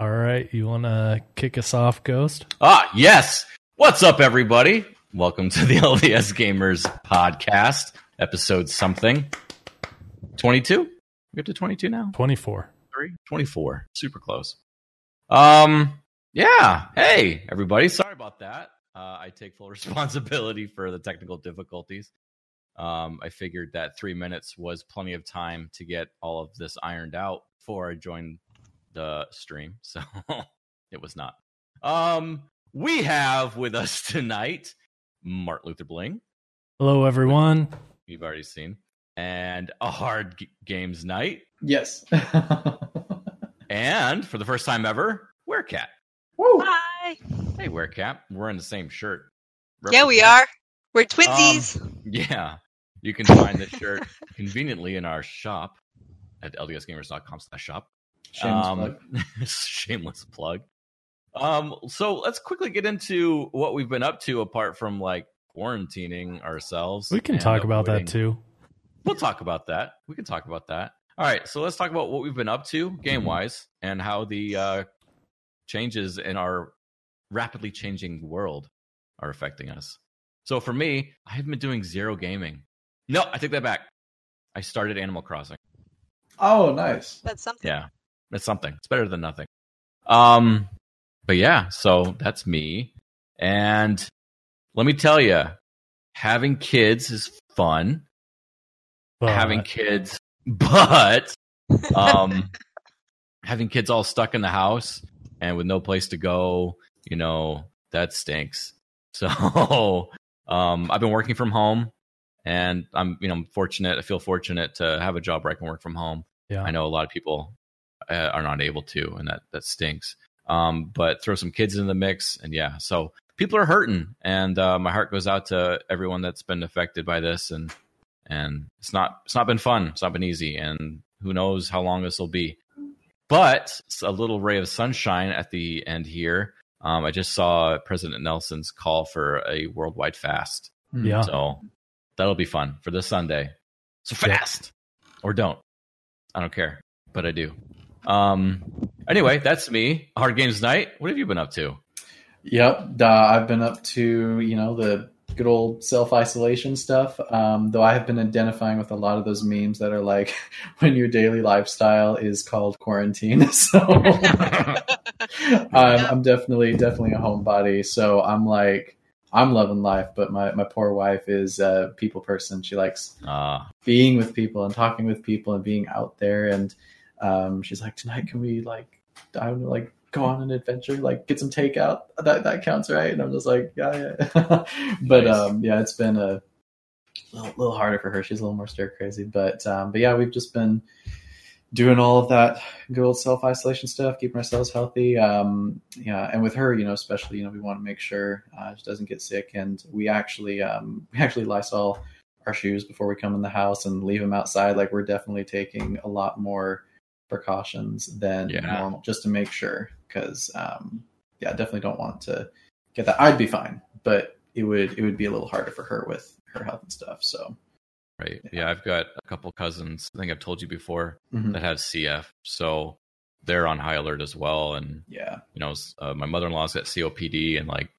All right, you want to kick us off, Ghost? Ah, yes. What's up, everybody? Welcome to the LDS Gamers podcast, episode something. 22? We up to 22 now? 24. Three? 24. Super close. Um, yeah. Hey, everybody. Sorry about that. Uh, I take full responsibility for the technical difficulties. Um, I figured that three minutes was plenty of time to get all of this ironed out before I joined the stream. So it was not. Um, we have with us tonight Mark Luther Bling. Hello, everyone. You've already seen. And a hard g- games night. Yes. And for the first time ever, Werecat. Woo. Hi. Hey, Werecat. We're in the same shirt. Yeah, we Represent. are. We're twinsies. Um, yeah. You can find the shirt conveniently in our shop at ldsgamers.com slash shop. Shameless Um, plug. shameless plug. Um, so let's quickly get into what we've been up to apart from like quarantining ourselves. We can and talk about avoiding- that too. We'll talk about that. We can talk about that. All right, so let's talk about what we've been up to game wise and how the uh, changes in our rapidly changing world are affecting us. So for me, I have been doing zero gaming. No, I take that back. I started Animal Crossing. Oh, nice. That's something. Yeah, it's something. It's better than nothing. Um, but yeah, so that's me. And let me tell you, having kids is fun. But having kids, but um, having kids all stuck in the house and with no place to go, you know, that stinks. So um, I've been working from home, and I'm, you know, I'm fortunate. I feel fortunate to have a job where I can work from home. yeah, I know a lot of people uh, are not able to, and that that stinks. Um, but throw some kids in the mix, and yeah, so people are hurting, and uh, my heart goes out to everyone that's been affected by this, and and it's not it's not been fun, it's not been easy, and who knows how long this will be. But a little ray of sunshine at the end here. Um, I just saw President Nelson's call for a worldwide fast. yeah. So that'll be fun for this Sunday. So Yeah. fast or don't. I don't care, but I do. Um. Anyway, that's me. Hard games night. What have you been up to? Yep. Uh, I've been up to, you know, the good old self isolation stuff. Um, though I have been identifying with a lot of those memes that are like when your daily lifestyle is called quarantine. So I'm, I'm definitely, definitely a homebody. So I'm like, I'm loving life, but my, my poor wife is a people person. She likes Uh, being with people and talking with people and being out there. And um, she's like, tonight, can we like, I don't know, like go on an adventure, like get some takeout? That that counts, right? And I'm just like, yeah, yeah. but Nice. um, yeah, it's been a little, little harder for her. She's a little more stir crazy, but um, but yeah, we've just been doing all of that good old self isolation stuff, keeping ourselves healthy. Um, yeah, and with her, you know, especially, you know, we want to make sure uh, she doesn't get sick, and we actually um, we actually Lysol our shoes before we come in the house and leave them outside. Like we're definitely taking a lot more precautions than Yeah. normal just to make sure. Because um, yeah, definitely don't want to get that. I'd be fine, but it would it would be a little harder for her with her health and stuff. So right. Yeah, I've got a couple cousins. I think I've told you before mhm. that have CF, so they're on high alert as well. And yeah, you know, uh, my mother-in-law's got COPD, and like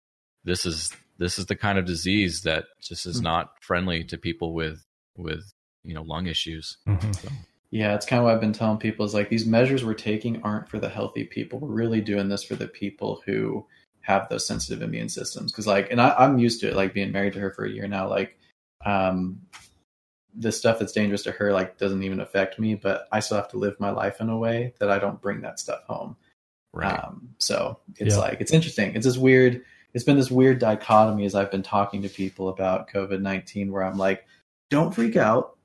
this is this is the kind of disease that just is Mhm. not friendly to people with with you know lung issues. Mhm. So, yeah, it's kind of what I've been telling people is like these measures we're taking aren't for the healthy people. We're really doing this for the people who have those sensitive immune systems. Because like, and I, I'm used to it, like being married to her for a year now. Like, um, the stuff that's dangerous to her like doesn't even affect me, but I still have to live my life in a way that I don't bring that stuff home. right. Um, so it's Yeah. like it's interesting. It's this weird. It's been this weird dichotomy as I've been talking to people about COVID nineteen, where I'm like, don't freak out,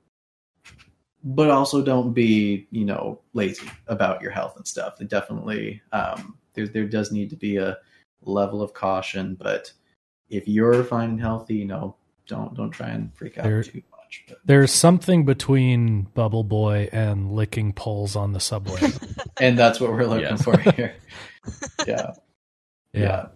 but also don't be you know lazy about your health and stuff. It definitely um, there there does need to be a level of caution, but if you're fine and healthy, you know, don't don't try and freak out There- too much. But, There's something between Bubble Boy and licking poles on the subway. and that's what we're looking Yes. for here. Yeah. yeah.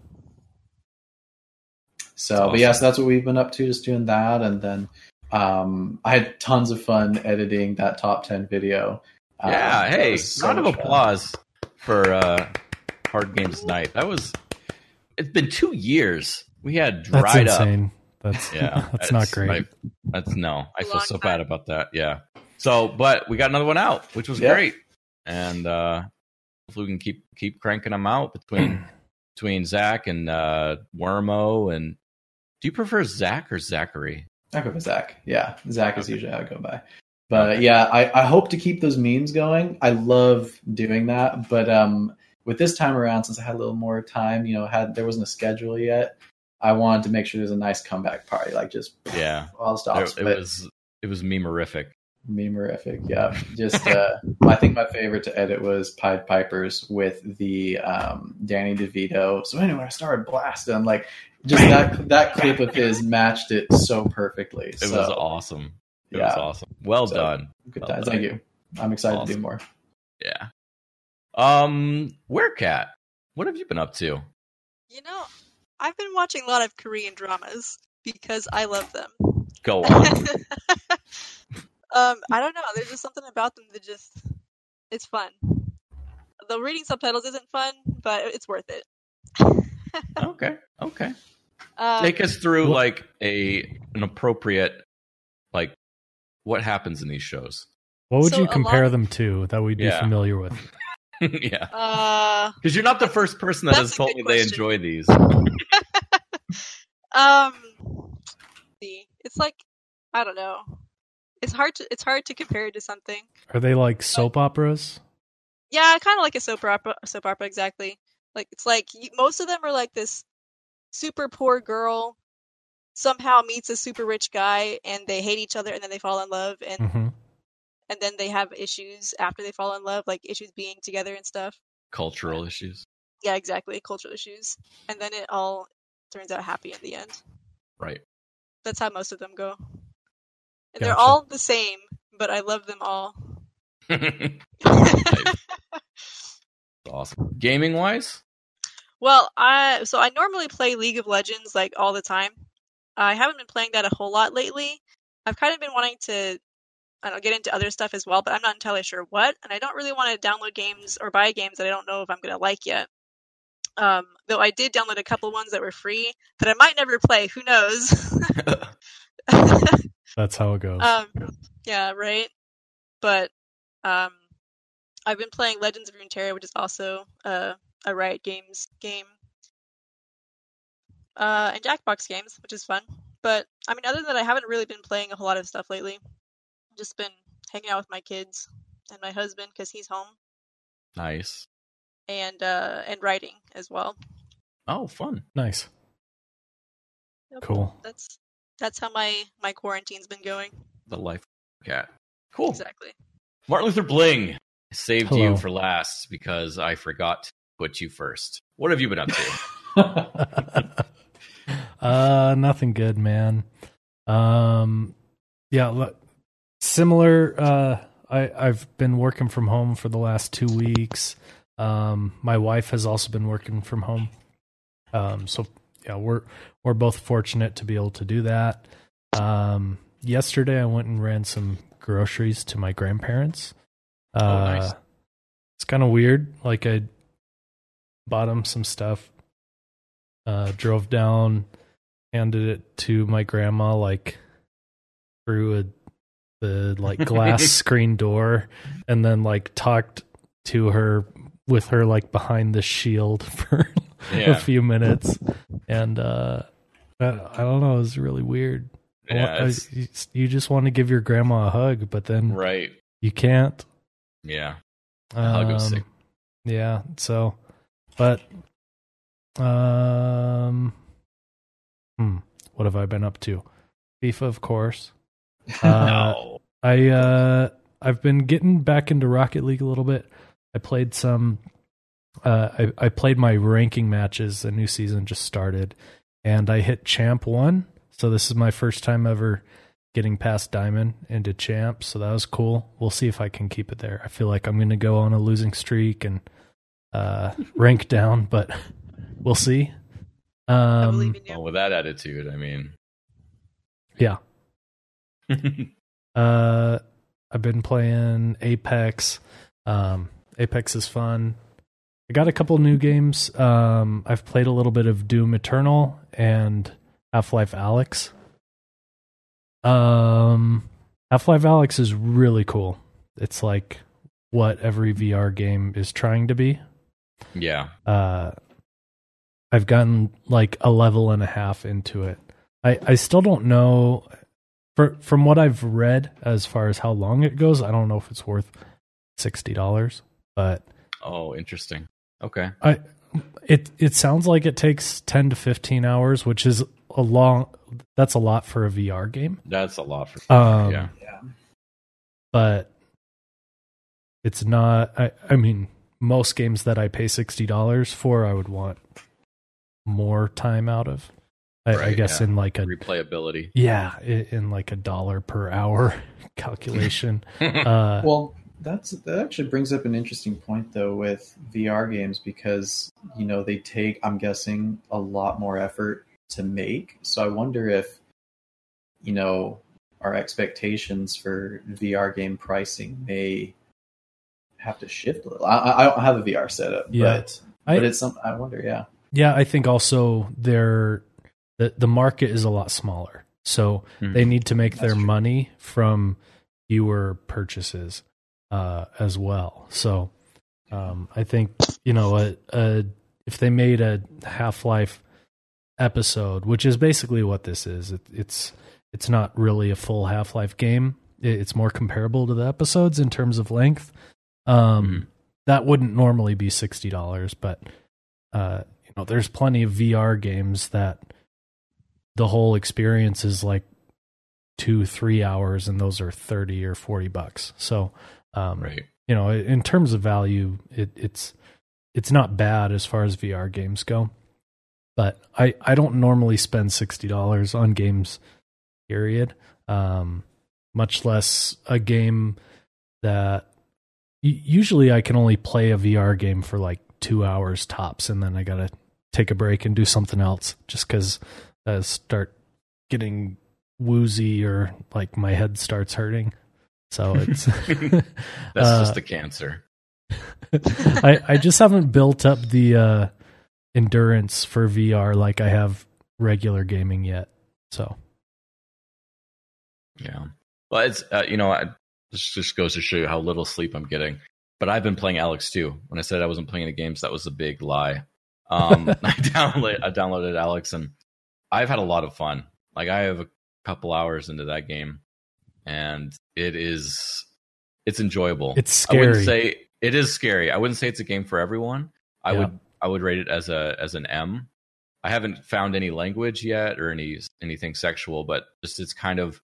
So, That's but yeah, so that's what we've been up to, just doing that, and then um, I had tons of fun editing that top ten video. Uh, yeah. that Hey, was so round of much fun. applause for uh, card games night. That was. It's been two years. We had That's dried up. insane. That's Yeah, that's not great. I- that's no. I feel so time. bad about that. Yeah. So, but we got another one out, which was Yeah. great, and uh hopefully we can keep keep cranking them out between between Zach and uh Wormo. And do you prefer Zach or Zachary? I go with Zach. Yeah, Zach is usually how I go by. But yeah, I, I hope to keep those memes going. I love doing that. But um, with this time around, since I had a little more time, you know, had there wasn't a schedule yet. I wanted to make sure there's a nice comeback party, like just Yeah, all stops. it but was it was memorific. memorific, yeah. Just uh, I think my favorite to edit was Pied Pipers with the um, Danny DeVito. So anyway, I started blasting like just that that clip of his matched it so perfectly. It so, was awesome. It yeah. was awesome. Well So- done. Good Well times. done. Thank you. I'm excited to do more. Yeah. Um, Werecat? what have you been up to? You know, I've been watching a lot of Korean dramas because I love them. Go on. um, I don't know. There's just something about them that just it's fun. The reading subtitles isn't fun, but it's worth it. okay. Okay. Um, Take us through Well- like a an appropriate like what happens in these shows. What would So you compare lot- them to that we'd be Yeah. familiar with? yeah. uh, Because you're not the first person that has told good me they enjoy these. um, see, it's like I don't know. It's hard to it's hard to compare it to something. Are they like soap operas? Yeah, kind of like a soap opera. Soap opera, exactly. Like it's like most of them are like this super poor girl somehow meets a super rich guy, and they hate each other, and then they fall in love, and hmm and then they have issues after they fall in love, like issues being together and stuff. Cultural issues. Yeah, exactly, cultural issues, and then it all turns out happy in the end. Right. That's how most of them go, and they're all the same, but I love them all. awesome. Gaming wise? Well, I so I normally play League of Legends like all the time. I haven't been playing that a whole lot lately. I've kind of been wanting to I don't know, get into other stuff as well, but I'm not entirely sure what. And I don't really want to download games or buy games that I don't know if I'm going to like yet. Um, though I did download a couple ones that were free that I might never play. Who knows? That's how it goes. um, yeah, right. But um, I've been playing Legends of Runeterra, which is also uh, a Riot Games game, uh, and Jackbox games, which is fun. But I mean, other than that, I haven't really been playing a whole lot of stuff lately. Just been hanging out with my kids and my husband because he's home, nice. and uh, and writing as well. Oh, fun. nice. Yep. Cool. That's that's how my my quarantine's been going. The life cat. Cool. Exactly. Martin Luther Bling. Saved Hello. you for last because I forgot to put you first. What have you been up to? uh, nothing good, man. Um, yeah, similar. Uh, I I've been working from home for the last two weeks. Um, my wife has also been working from home. Um, so yeah, we're we're both fortunate to be able to do that. Um, yesterday I went and ran some groceries to my grandparents. Uh, Oh, nice. It's kind of weird. Like I bought them some stuff, uh, drove down, handed it to my grandma like through a the like glass screen door, and then like talked to her with her like behind the shield for a few minutes, and uh, I, I don't know, it was really weird. Yeah, I- you just want to give your grandma a hug, but then right. you can't. Yeah. hug was Um, sick. Yeah. So, but, um, hmm, what have I been up to? FIFA, of course. Uh, no. I uh, I've been getting back into Rocket League a little bit. I played some. Uh, I I played my ranking matches. The new season just started, and I hit champ one. So this is my first time ever getting past diamond into champ. So that was cool. We'll see if I can keep it there. I feel like I'm going to go on a losing streak and uh, rank down, but we'll see. I Um, believe in you. Well, with that attitude, I mean. yeah. Uh, I've been playing Apex. Um, Apex is fun. I got a couple new games. Um, I've played a little bit of Doom Eternal and Half Life Alyx. Um, Half Life Alyx is really cool. It's like what every VR game is trying to be. Yeah. Uh, I've gotten like a level and a half into it. I, I still don't know for from what I've read as far as how long it goes. I don't know if it's worth sixty dollars, but Oh, interesting. Okay. I it it sounds like it takes ten to fifteen hours, which is a long. That's a lot for a VR game. That's a lot for Um, yeah. yeah. but it's not. I I mean, most games that I pay sixty dollars for, I would want more time out of. I, I guess yeah. in like a Replayability. yeah, i- in like a dollar per hour calculation. uh, Well, that's that actually brings up an interesting point though with VR games because you know they take I'm guessing a lot more effort to make. So I wonder if you know our expectations for VR game pricing may have to shift a little. I, I don't have a VR setup, Yeah. but I- but it's some I wonder, yeah. yeah, I think also they're the the market is a lot smaller, so Mhm. they need to make That's their true. money from fewer purchases uh, as well. So um, I think you know a, a if they made a Half Life episode, which is basically what this is, it, it's it's not really a full Half Life game. It, it's more comparable to the episodes in terms of length. Um, Mhm. That wouldn't normally be sixty dollars, but uh, you know, there's plenty of VR games that the whole experience is like two, three hours, and those are thirty or forty bucks. So, um, right. you know, in terms of value, it, it's it's not bad as far as VR games go. But I I don't normally spend sixty dollars on games, period. Um, much less a game that usually I can only play a VR game for like two hours tops, and then I gotta take a break and do something else just because I start getting woozy or like my head starts hurting. So it's That's uh, just a cancer. I, I just haven't built up the uh, endurance for VR like I have regular gaming yet. So Yeah. Well, it's uh, you know, I, this just goes to show you how little sleep I'm getting. But I've been playing Alyx too. When I said I wasn't playing the games, that was a big lie. Um, I downloaded I downloaded Alyx, and I've had a lot of fun. Like I have a couple hours into that game, and it is it's enjoyable. it's scary. I wouldn't say it is scary. I wouldn't say it's a game for everyone. I Yeah. would I would rate it as a as an M. I haven't found any language yet or any anything sexual, but just it's kind of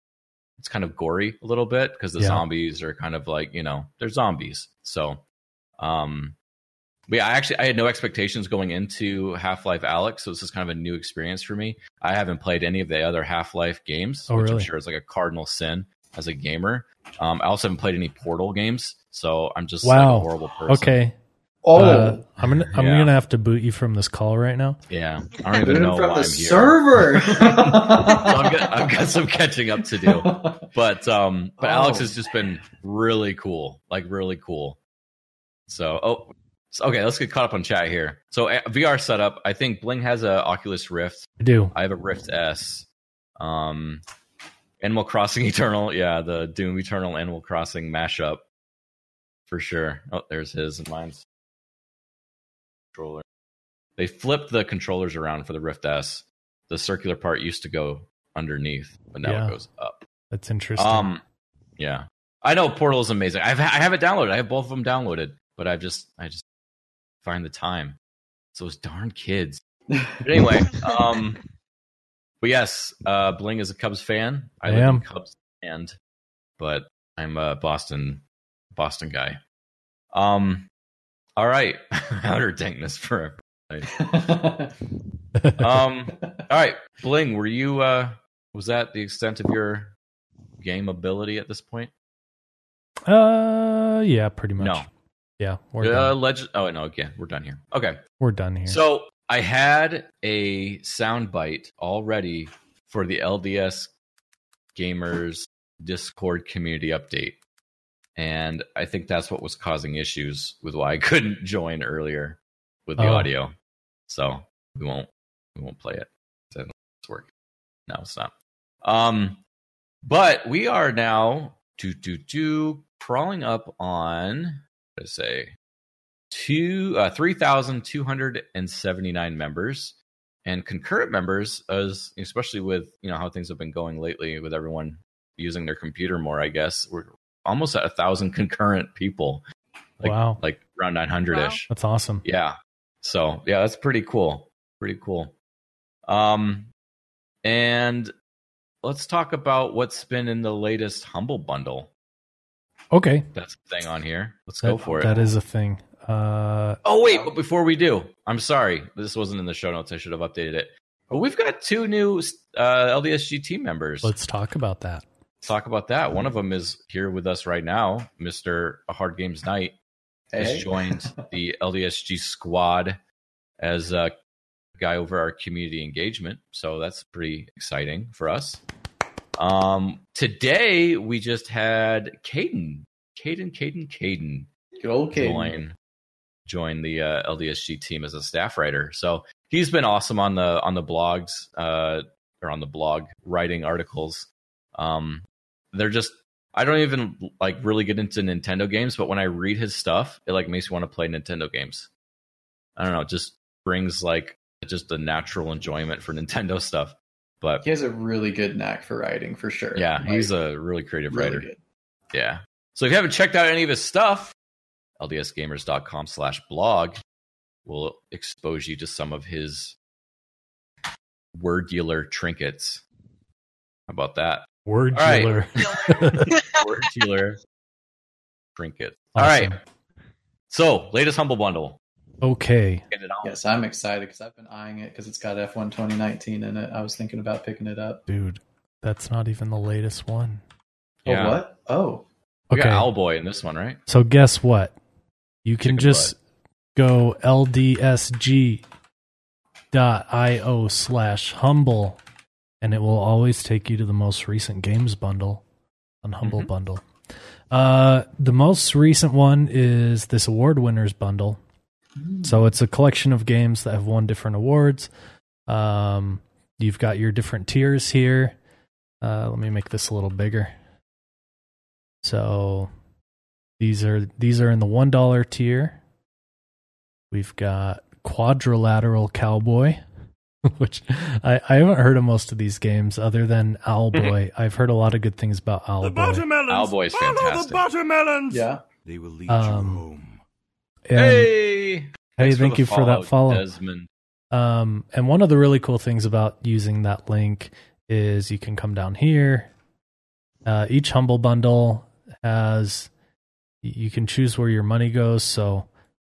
it's kind of gory a little bit because the Yeah. zombies are kind of like you know they're zombies. So, um, but yeah, I actually I had no expectations going into Half Life Alyx, so this is kind of a new experience for me. I haven't played any of the other Half Life games, Oh, which I'm sure is like a cardinal sin as a gamer. Um, I also haven't played any Portal games, so I'm just Wow. like a horrible person. okay. Oh, Uh, I'm gonna I'm Yeah. gonna have to boot you from this call right now. Yeah, I don't even know from why the I'm here. server. So I've got, I've got some catching up to do. But um, but Alyx Oh. has just been really cool, like really cool. So oh, so, okay, let's get caught up on chat here. So uh, VR setup, I think Bling has a Oculus Rift. I do. I have a Rift S. Um, Animal Crossing Eternal, yeah, the Doom Eternal Animal Crossing mashup for sure. Oh, there's his and mine's controller. They flipped the controllers around for the Rift S. The circular part used to go underneath, but now Yeah. it goes up. That's interesting. Um, yeah, I know Portal is amazing. I've I have it downloaded. I have both of them downloaded, but I just I just find the time. It's those darn kids. But anyway, um, but yes, uh, Bling is a Cubs fan. I, I am. Cubs and, but I'm a Boston Boston guy. Um, all right, outer dankness forever. Um, all right, Bling, were you? uh Was that the extent of your game ability at this point? uh, yeah, pretty much. No. Yeah, we're Uh, done. legend. Oh no, again, we're done here. Okay, We're done here. so I had a soundbite already for the LDS gamers Discord community update, and I think that's what was causing issues with why I couldn't join earlier. with the Oh. audio, so we won't we won't play it. It doesn't work. No, it's not. Um, but we are now to do do crawling up on let's say two uh, three thousand two hundred and seventy nine members and concurrent members as especially with you know how things have been going lately with everyone using their computer more i guess we're almost at a thousand concurrent people like, Wow. like around 900 ish That's awesome. yeah so yeah that's pretty cool pretty cool um and let's talk about what's been in the latest humble bundle Okay. that's the thing on here let's That, go for it That is a thing. Uh, Oh wait, but before we do, I'm sorry. This wasn't in the show notes. I should have updated it. But we've got two new uh, LDSG team members. Let's talk about that. Talk about that. One of them is here with us right now, Mister Hard Games Night has Hey. joined the LDSG squad as a guy over our community engagement. So that's pretty exciting for us. Um, today we just had Caden, Caden, Caden, Caden Good old Caden. join join the uh, LDSG team as a staff writer. So he's been awesome on the on the blogs uh, or on the blog writing articles. Um, they're just I don't even like really get into Nintendo games, but when I read his stuff, it like makes me want to play Nintendo games. I don't know, it just brings like just a natural enjoyment for Nintendo stuff. But He has a really good knack for writing, for sure. yeah, he's a really creative really writer. good. Yeah. So if you haven't checked out any of his stuff, ldsgamers.com slash blog will expose you to some of his word dealer trinkets. How about that? Word All right. dealer. Word dealer trinkets. All right. So latest humble bundle. Okay. Get it on. Yes, I'm excited because I've been eyeing it because it's got F1 2019 in it. I was thinking about picking it up. Dude, that's not even the latest one. Yeah. Oh, what? Oh, We Okay. got Owlboy in this one, right? So guess what? You can Chicken just go ldsg.io slash humble and it will always take you to the most recent games bundle on Humble Mhm. Bundle. Uh, the most recent one is this award winners bundle. So it's a collection of games that have won different awards. Um, you've got your different tiers here. Uh, let me make this a little bigger. So these are these are in the one dollar tier. We've got Quadrilateral Cowboy, which I, I haven't heard of most of these games other than Owlboy. I've heard a lot of good things about The Owlboy. watermelons. Owlboy's Follow fantastic. the Buttermelons! yeah. They will lead Um, you home. Hey. hey, Thanks thank the you for that follow. Desmond. Um, and one of the really cool things about using that link is you can come down here. Uh, each humble bundle has you can choose where your money goes. So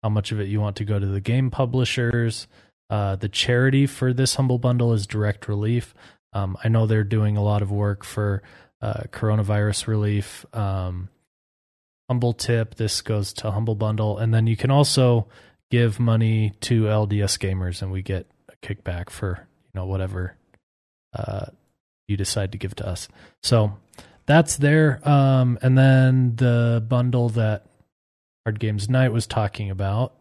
how much of it you want to go to the game publishers. Uh, the charity for this humble bundle is Direct Relief. Um, I know they're doing a lot of work for uh, coronavirus relief. Um, humble tip. This goes to humble bundle, and then you can also give money to LDS gamers, and we get a kickback for you know whatever uh, you decide to give to us. So that's there. Um, and then the bundle that Hard Games Night was talking about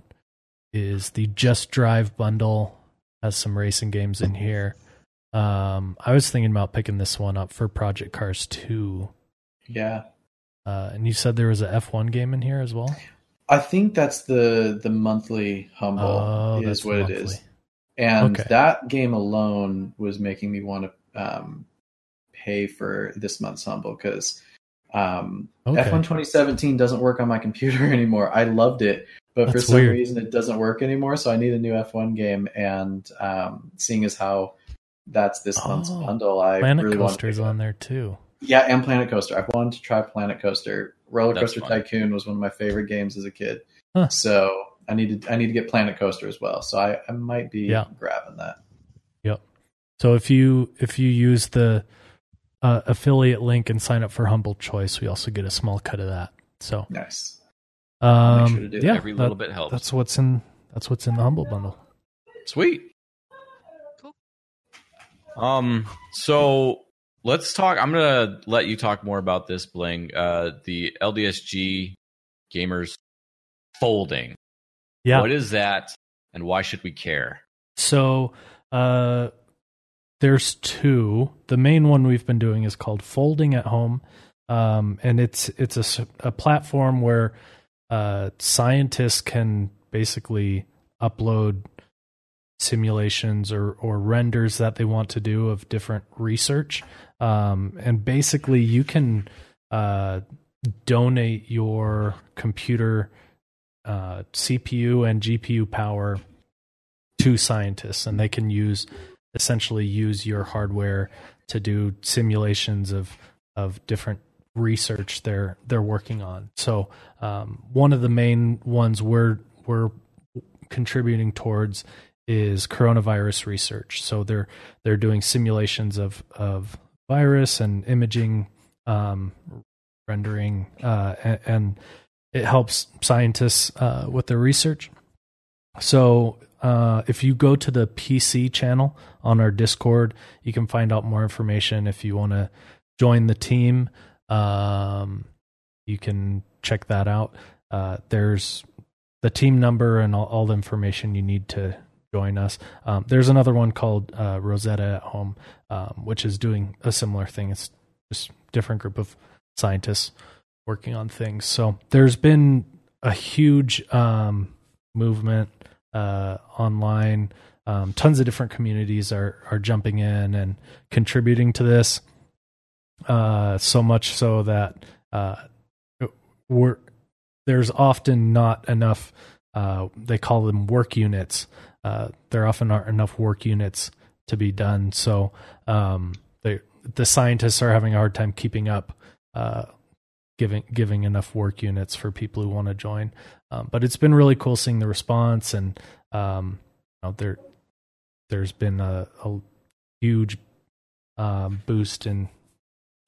is the Just Drive bundle. Has some racing games in here. Um, I was thinking about picking this one up for Project Cars 2. Yeah. Uh, and you said there was a F1 game in here as well. I think that's the the monthly humble Oh, is that's what monthly. it is. And Okay. that game alone was making me want to um, pay for this month's humble because um, Okay. F1 2017 doesn't work on my computer anymore. I loved it, but for some weird. reason it doesn't work anymore. So I need a new F1 game. And um, seeing as how that's this month's Oh, bundle, I Planet really want to Coaster's pick it up. on there too. Yeah, and Planet Coaster. I wanted to try Planet Coaster. Roller That's Coaster fun. Tycoon was one of my favorite games as a kid. Huh. So I need to I need to get Planet Coaster as well. So I, I might be Yeah. grabbing that. Yep. So if you if you use the uh, affiliate link and sign up for Humble Choice, we also get a small cut of that. So Nice. Um, make sure to do yeah, Every little that- bit helps. That's what's in that's what's in the Humble bundle. Sweet. Cool. Um. So let's talk. I'm gonna let you talk more about this, Bling. Uh, the LDSG gamers folding. Yeah, What is that? and why should we care? So uh, there's two. The main one we've been doing is called Folding at Home, um, and it's it's a, a platform where uh, scientists can basically upload simulations or or renders that they want to do of different research, um, and basically you can uh, donate your computer uh, CPU and GPU power to scientists, and they can use essentially use your hardware to do simulations of of different research they're they're working on. So um, one of the main ones we're we're contributing towards is coronavirus research. So they're they're doing simulations of of virus and imaging um, rendering, uh, and, and it helps scientists uh, with their research. So uh, if you go to the PC channel on our Discord, you can find out more information. If you want to join the team, um, you can check that out. Uh, there's the team number and all, all the information you need to join us. Um, there's another one called uh, Rosetta at Home, um, which is doing a similar thing. It's just different group of scientists working on things. So there's been a huge um, movement uh, online. Um, tons of different communities are are jumping in and contributing to this. Uh, so much so that uh, we're there's often not enough. Uh, they call them work units. Uh, there often aren't enough work units to be done. So um, the scientists are having a hard time keeping up, uh, giving giving enough work units for people who want to join. Um, but it's been really cool seeing the response, and um, you know, there there's been a, a huge um, boost in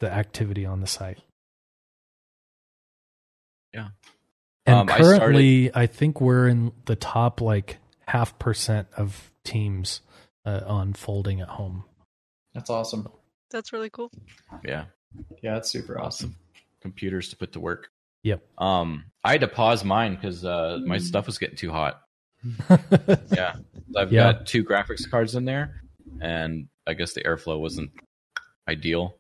the activity on the site. Yeah. And Um, I currently, I, think we're in the top like half percent of teams uh, on folding at home. That's awesome. That's really cool. Yeah. Yeah, that's super awesome. Computers to put to work. Yep. Um, I had to pause mine because uh, my stuff was getting too hot. Yeah, I've Yeah. got two graphics cards in there, and I guess the airflow wasn't ideal,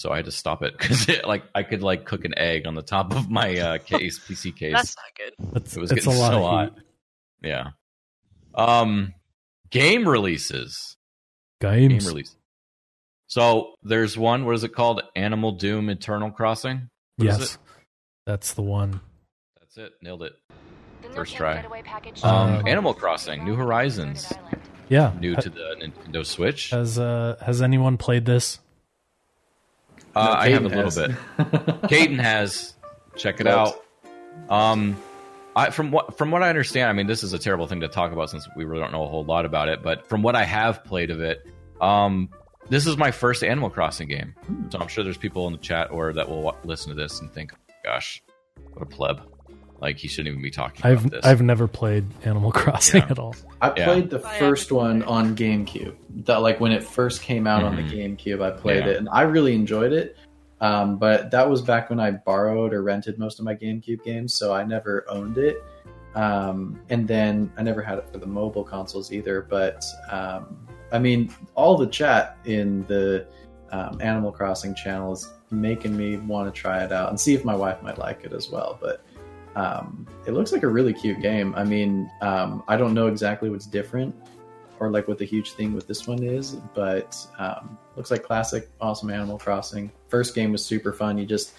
so I had to stop it because like I could like cook an egg on the top of my uh, case PC case. That's not good. That's, it was that's getting a lot so hot. Yeah. Um, game releases. Game Games. release. So there's one. What is it called? Animal Doom Eternal Crossing. What is yes, it? that's the one. That's it. Nailed it. First try. Um, Animal Crossing, New Horizons. Yeah. New to the Nintendo Switch. Has uh has anyone played this? No, I have a Caden little bit. Caden has. Check it Clubs. out. Um, I from what from what I understand, I mean, this is a terrible thing to talk about since we really don't know a whole lot about it. But from what I have played of it, um, this is my first Animal Crossing game. So I'm sure there's people in the chat or that will listen to this and think, "Gosh, what a pleb! Like he shouldn't even be talking I've about this." I've never played Animal Crossing Yeah. at all. I Yeah. played the first one on GameCube. That like when it first came out on the Mhm. GameCube, I played Yeah. it and I really enjoyed it. Um, but that was back when I borrowed or rented most of my GameCube games, so I never owned it. Um, and then I never had it for the mobile consoles either. But um, I mean, all the chat in the um, Animal Crossing channel is making me want to try it out and see if my wife might like it as well. But um, it looks like a really cute game. I mean, um, I don't know exactly what's different or like what the huge thing with this one is, but um, looks like classic, awesome Animal Crossing. First game was super fun. You just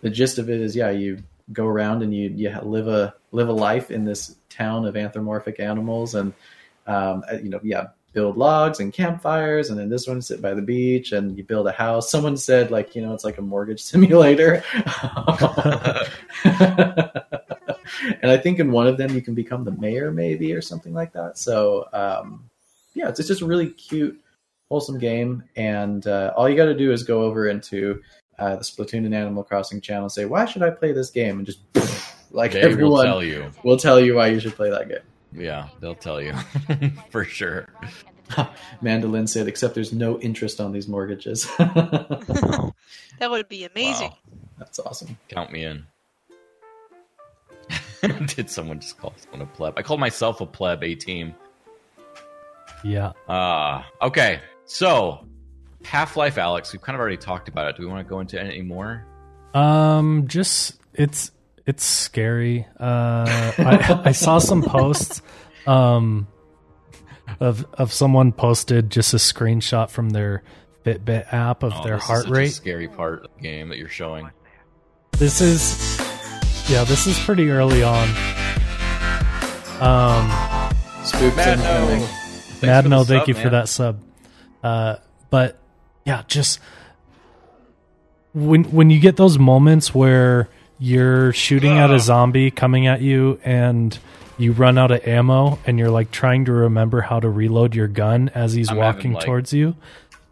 the gist of it is, yeah, you go around and you you live a live a life in this town of anthropomorphic animals, and um, uh, you know, yeah, build logs and campfires, and then this one sit by the beach and you build a house. Someone said like, you know, it's like a mortgage simulator. and I think in one of them you can become the mayor, maybe, or something like that. So, um, yeah, it's, it's just a really cute, wholesome game. And uh, all you got to do is go over into uh, the Splatoon and Animal Crossing channel and say, "Why should I play this game?" And just like they everyone will tell you. will tell you why you should play that game. Yeah, they'll tell you for sure. Mandolin said, "Except there's no interest on these mortgages." That would be amazing. Wow. That's awesome. Count me in. Did someone just call someone a pleb? I called myself a pleb A team. Yeah. Uh okay. So Half Life Alex, we've kind of already talked about it. Do we want to go into any more? Um, just it's it's scary. Uh, I, I saw some posts, um, of of someone posted just a screenshot from their Fitbit app of Oh, their this is heart a rate. scary part of the game that you're showing. This is, yeah, this is pretty early on. Um, Spooks incoming. Thanks Mad for no, thank sub, you for that sub. Uh, but yeah, just when when you get those moments where you're shooting at a zombie coming at you and you run out of ammo and you're like trying to remember how to reload your gun as he's I'm having, walking like- towards you.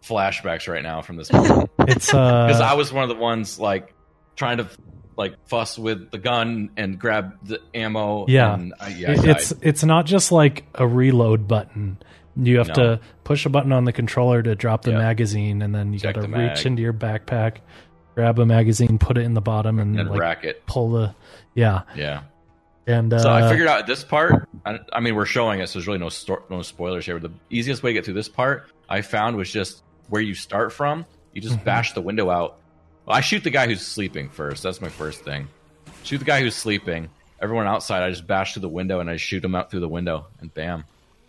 Flashbacks right now from this moment. It's uh because uh I was one of the ones like trying to like fuss with the gun and grab the ammo. Yeah. and I, yeah, I it's it's not just like a reload button. You have No. to push a button on the controller to drop the Yeah. magazine, and then you got to reach mag. into your backpack, grab a magazine, put it in the bottom, and, and like rack it. pull the yeah. Yeah. And uh, So I figured out this part. I, I mean, we're showing it, so there's really no sto- no spoilers here. But the easiest way to get through this part, I found, was just where you start from. You just Mhm. bash the window out. Well, I shoot the guy who's sleeping first. That's my first thing. Shoot the guy who's sleeping. Everyone outside, I just bash through the window and I shoot him out through the window, and bam,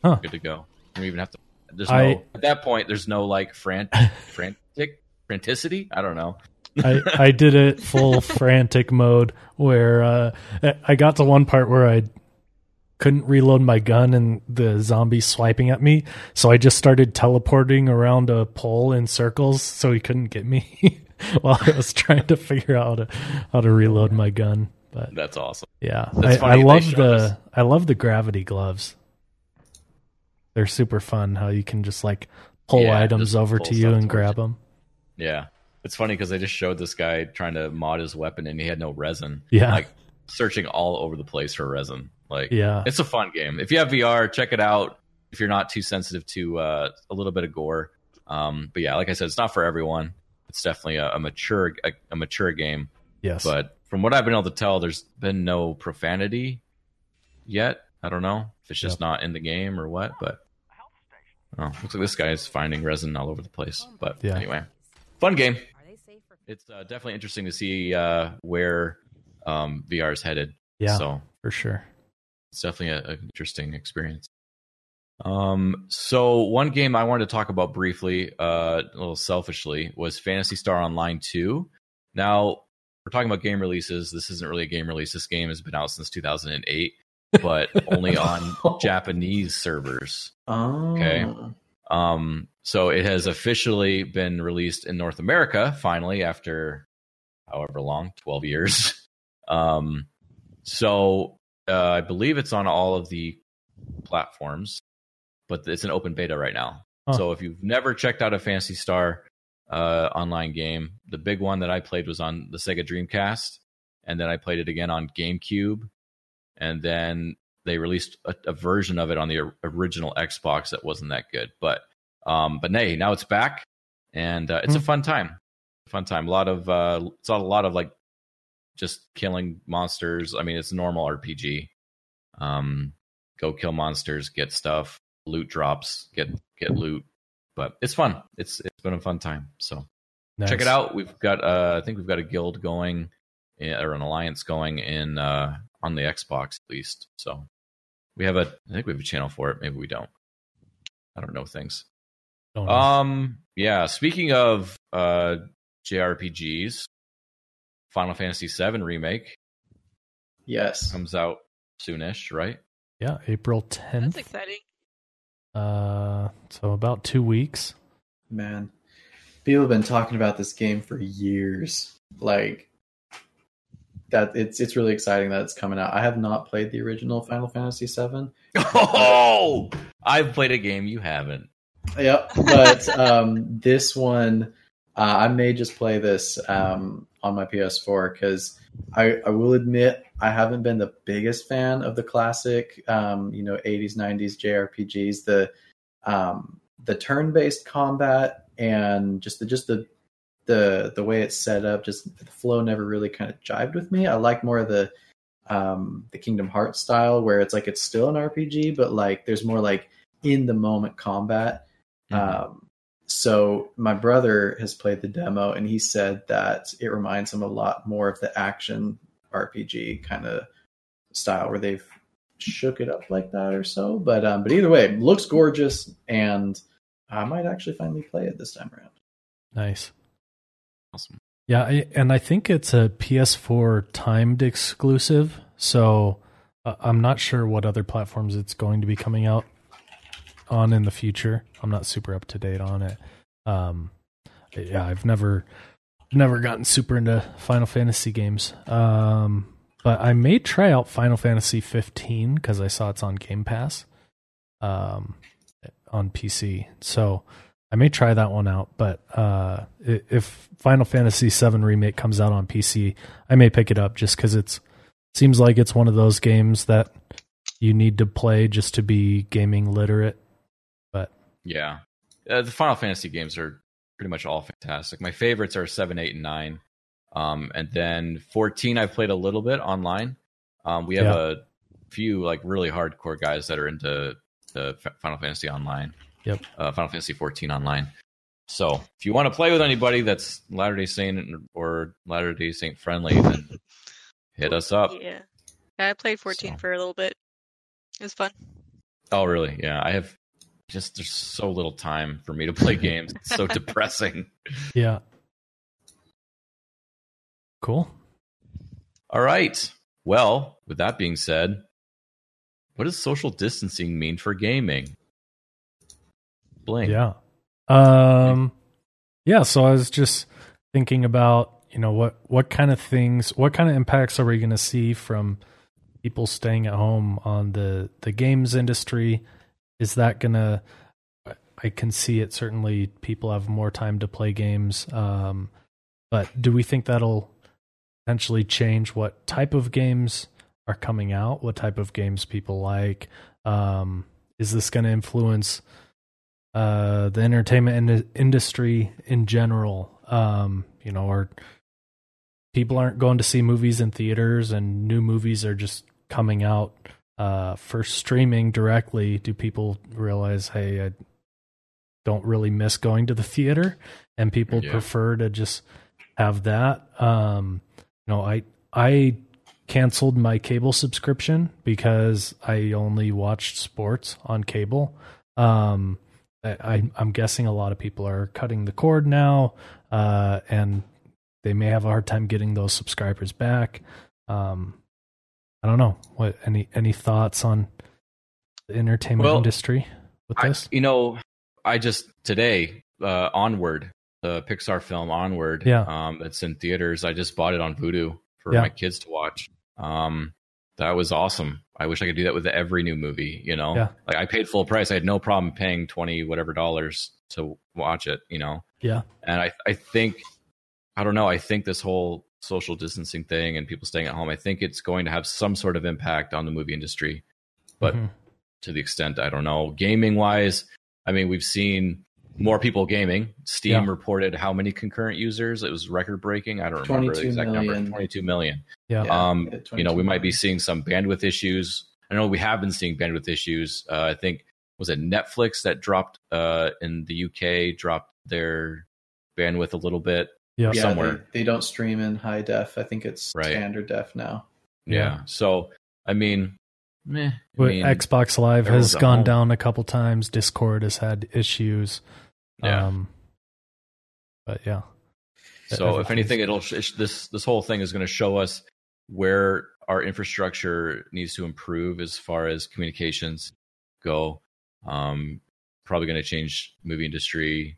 Huh. good to go. You don't even have to. There's I- no at that point. There's no like fran- frantic franticity. I don't know. I, I did it full frantic mode where uh, I got to one part where I couldn't reload my gun and the zombie swiping at me, so I just started teleporting around a pole in circles so he couldn't get me while I was trying to figure out how to, how to reload my gun. But That's awesome. yeah, That's I, I love the us. I love the gravity gloves. They're super fun. How you can just like pull Yeah, items just over pull to you and grab you. them. Yeah. It's funny because they just showed this guy trying to mod his weapon and he had no resin. Yeah. Like searching all over the place for resin. Like Yeah, it's a fun game. If you have VR, check it out. If you're not too sensitive to uh, a little bit of gore. Um, but yeah, like I said, it's not for everyone. It's definitely a, a mature a, a mature game. yes, But from what I've been able to tell, there's been no profanity yet. I don't know if it's just Yep. not in the game or what, but oh, looks like this guy is finding resin all over the place. But Yeah. anyway, fun game. Are they safe for It's uh, definitely interesting to see uh, where um, VR is headed. yeah, So for sure. it's definitely a- an interesting experience. Um, so one game I wanted to talk about briefly, uh, a little selfishly, was Phantasy Star Online 2. Now, we're talking about game releases. This isn't really a game release. This game has been out since 2008, but only on Japanese servers. Oh. Okay. Um, so it has officially been released in North America finally after however long, 12 years. Um, so uh, I believe it's on all of the platforms, but it's an open beta right now. Huh. So if you've never checked out a Phantasy Star uh, online game, the big one that I played was on the Sega Dreamcast, and then I played it again on GameCube, and then they released a, a version of it on the original Xbox that wasn't that good. But um, but nay, now it's back, and uh, it's a Hmm. fun time. Fun time. A lot of uh, it's a lot of like just killing monsters. I mean, it's normal RPG. Um, go kill monsters, get stuff, loot drops, get get loot. But it's fun. It's it's been a fun time. So check it out. We've got uh, I think we've got a guild going or an alliance going in uh, on the Xbox at least. So we have a I think we have a channel for it. Maybe we don't. I don't know things. Don't know. Um yeah, speaking of uh JRPGs, Final Fantasy VII remake Yes. comes out soonish, right? yeah, April That's tenth. exciting. Uh, so about two weeks. Man, people have been talking about this game for years. Like that, it's it's really exciting that it's coming out. I have not played the original Final Fantasy VII. Oh, I've played a game you haven't. Yep, but um, this one, uh, I may just play this um, on my PS4 because I, I will admit I haven't been the biggest fan of the classic, um, you know, 80s 90s JRPGs. The um, the turn based combat and just the just the the the way it's set up, just the flow never really kind of jived with me. I like more of the um, the Kingdom Hearts style, where it's like it's still an RPG, but like there's more like in the moment combat. Mhm. Um, so my brother has played the demo, and he said that it reminds him a lot more of the action RPG kind of style, where they've shook it up like that or so. But um, but either way, it looks gorgeous, and I might actually finally play it this time around. Nice. Awesome. Yeah, I, and I think it's a PS4 timed exclusive. So uh, I'm not sure what other platforms it's going to be coming out on in the future. I'm not super up to date on it. Um, yeah, I've never never gotten super into Final Fantasy games. Um, but I may try out Final Fantasy 15 because I saw it's on Game Pass um, on PC. So I may try that one out, but uh, if Final Fantasy VII remake comes out on PC, I may pick it up just because it's seems like it's one of those games that you need to play just to be gaming literate. But Yeah, uh, the Final Fantasy games are pretty much all fantastic. My favorites are seven, eight, and nine, um, and then fourteen. I've played a little bit online. Um, we have Yeah. a few like really hardcore guys that are into the Final Fantasy online. Yep. uh, Final Fantasy fourteen online. So if you want to play with anybody that's Latter Day Saint or Latter Day Saint friendly, then hit us up. Yeah. Yeah, I played 14 So. for a little bit. It was fun. Oh, really? Yeah, I have. Just there's so little time for me to play games. It's so depressing. yeah, cool. All right. Well, with that being said, what does social distancing mean for gaming? Blink. Yeah. Um yeah, so I was just thinking about, you know, what what kind of things, what kind of impacts are we going to see from people staying at home on the the games industry? Is that going to I can see it certainly people have more time to play games. Um but do we think that'll potentially change what type of games are coming out, what type of games people like? Um is this going to influence uh, the entertainment in- industry in general. Um, you know, or people aren't going to see movies in theaters, and new movies are just coming out uh, for streaming directly. Do people realize, hey, I don't really miss going to the theater, and people Yeah. prefer to just have that? Um, you know, I I canceled my cable subscription because I only watched sports on cable. Um, I, I'm guessing a lot of people are cutting the cord now, uh, and they may have a hard time getting those subscribers back. Um, I don't know. What any any thoughts on the entertainment Well, industry with I, this? you know, I just today uh, Onward, the Pixar film Onward. Yeah. Um, it's in theaters. I just bought it on Vudu for Yeah. my kids to watch. Um, that was awesome. I wish I could do that with every new movie. You know, Yeah. like I paid full price. I had no problem paying twenty whatever dollars to watch it. You know, Yeah, and I I think I don't know. I think this whole social distancing thing and people staying at home, I think it's going to have some sort of impact on the movie industry. But Mhm. to the extent I don't know, gaming wise, I mean we've seen more people gaming. Steam Yeah. reported how many concurrent users. It was record breaking. I don't remember the 22 exact number. Twenty two million. yeah, Yeah. um, at you know, we might be seeing some bandwidth issues. I know we have been seeing bandwidth issues. Uh, I think was it Netflix that dropped uh, in the UK dropped their bandwidth a little bit. yeah, yeah, somewhere. They, they don't stream in high def. I think it's Right. standard def now. Yeah. Yeah. So I mean, meh. I mean, Xbox Live has gone home. down a couple times. Discord has had issues. Yeah. Um, but yeah, So if anything, it'll sh- this this whole thing is going to show us where our infrastructure needs to improve as far as communications go. Um, probably going to change movie industry.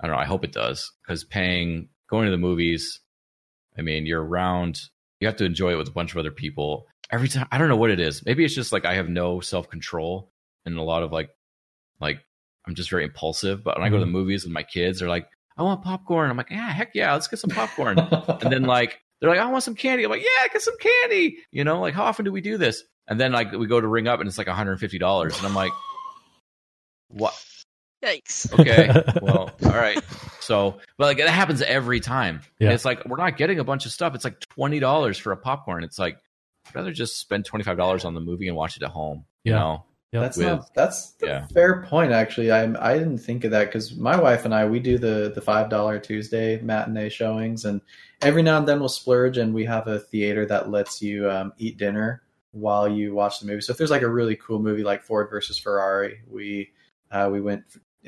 I don't know. I hope it does because paying going to the movies. I mean, you're around. You have to enjoy it with a bunch of other people every time. I don't know what it is. Maybe it's just like I have no self control and a lot of like, like I'm just very impulsive. But when I go to the mm-hmm. movies with my kids, they're like, I want popcorn. I'm like, yeah, heck yeah, let's get some popcorn. and then like they're like, I want some candy. I'm like, yeah, get some candy. You know, like how often do we do this? And then like we go to ring up and it's like 150 dollars, and I'm like, what? Yikes. Okay, well, all right. So, but like that happens every time. Yeah. And it's like we're not getting a bunch of stuff. It's like twenty dollars for a popcorn. It's like, I'd rather just spend twenty five dollars on the movie and watch it at home. You Yeah. know, Yep. That's With- not that's a yeah. fair point actually. I I didn't think of that because my wife and I we do the the five dollar Tuesday matinee showings, and every now and then we'll splurge, and we have a theater that lets you um, eat dinner while you watch the movie. So if there's like a really cool movie like Ford versus Ferrari, we uh, we went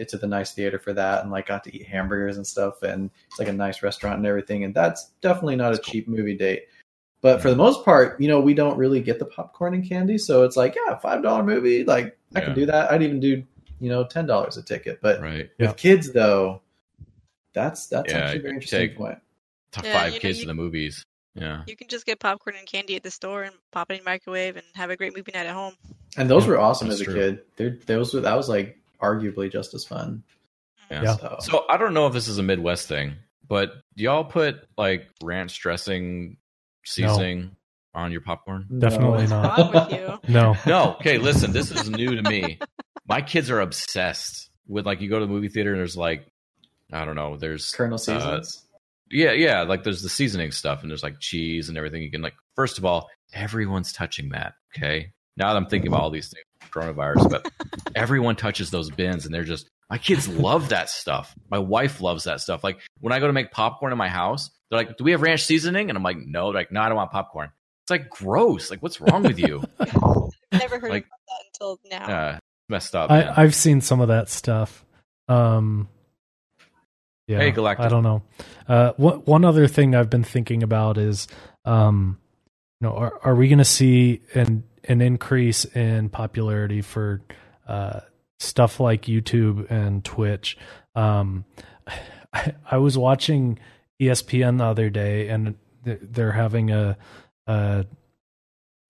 to the nice theater for that and like got to eat hamburgers and stuff, and it's like a nice restaurant and everything, and that's definitely not a cheap movie date. But for the most part, you know, we don't really get the popcorn and candy, so it's like, yeah, five dollar movie, like I can do that. I'd even do, you know, ten dollars a ticket. But right? Yeah. with kids, though, that's that's Yeah, actually a very interesting point. To Yeah, five you know, kids you- to the movies. Yeah. You can just get popcorn and candy at the store and pop it in your microwave and have a great movie night at home. And those Yeah, were awesome as a true. kid. They're, those were, that was like arguably just as fun. Yeah. Yeah. So, So I don't know if this is a Midwest thing, but do y'all put like ranch dressing seasoning on your popcorn? Definitely no. not. With you? No. No. Okay, listen, this is new to me. My kids are obsessed with like you go to the movie theater and there's like I don't know, there's Kernel uh, Seasons. yeah, yeah, like there's the seasoning stuff and there's like cheese and everything. You can like first of all, everyone's touching that. Okay. Now that I'm thinking about all these things, coronavirus, but everyone touches those bins and they're just my kids love that stuff. My wife loves that stuff. Like when I go to make popcorn in my house, they're like, Do we have ranch seasoning? And I'm like, No, They're like, no, I don't want popcorn. It's like gross. Like, what's wrong with you? Never heard Like- about that until now. uh, messed up. man. I, I've seen some of that stuff. Um, yeah, Hey, Galactic. I don't know. Uh, one one other thing I've been thinking about is, um, you know, are are we going to see an an increase in popularity for uh, stuff like YouTube and Twitch? Um, I, I was watching ESPN the other day, and they're having a, a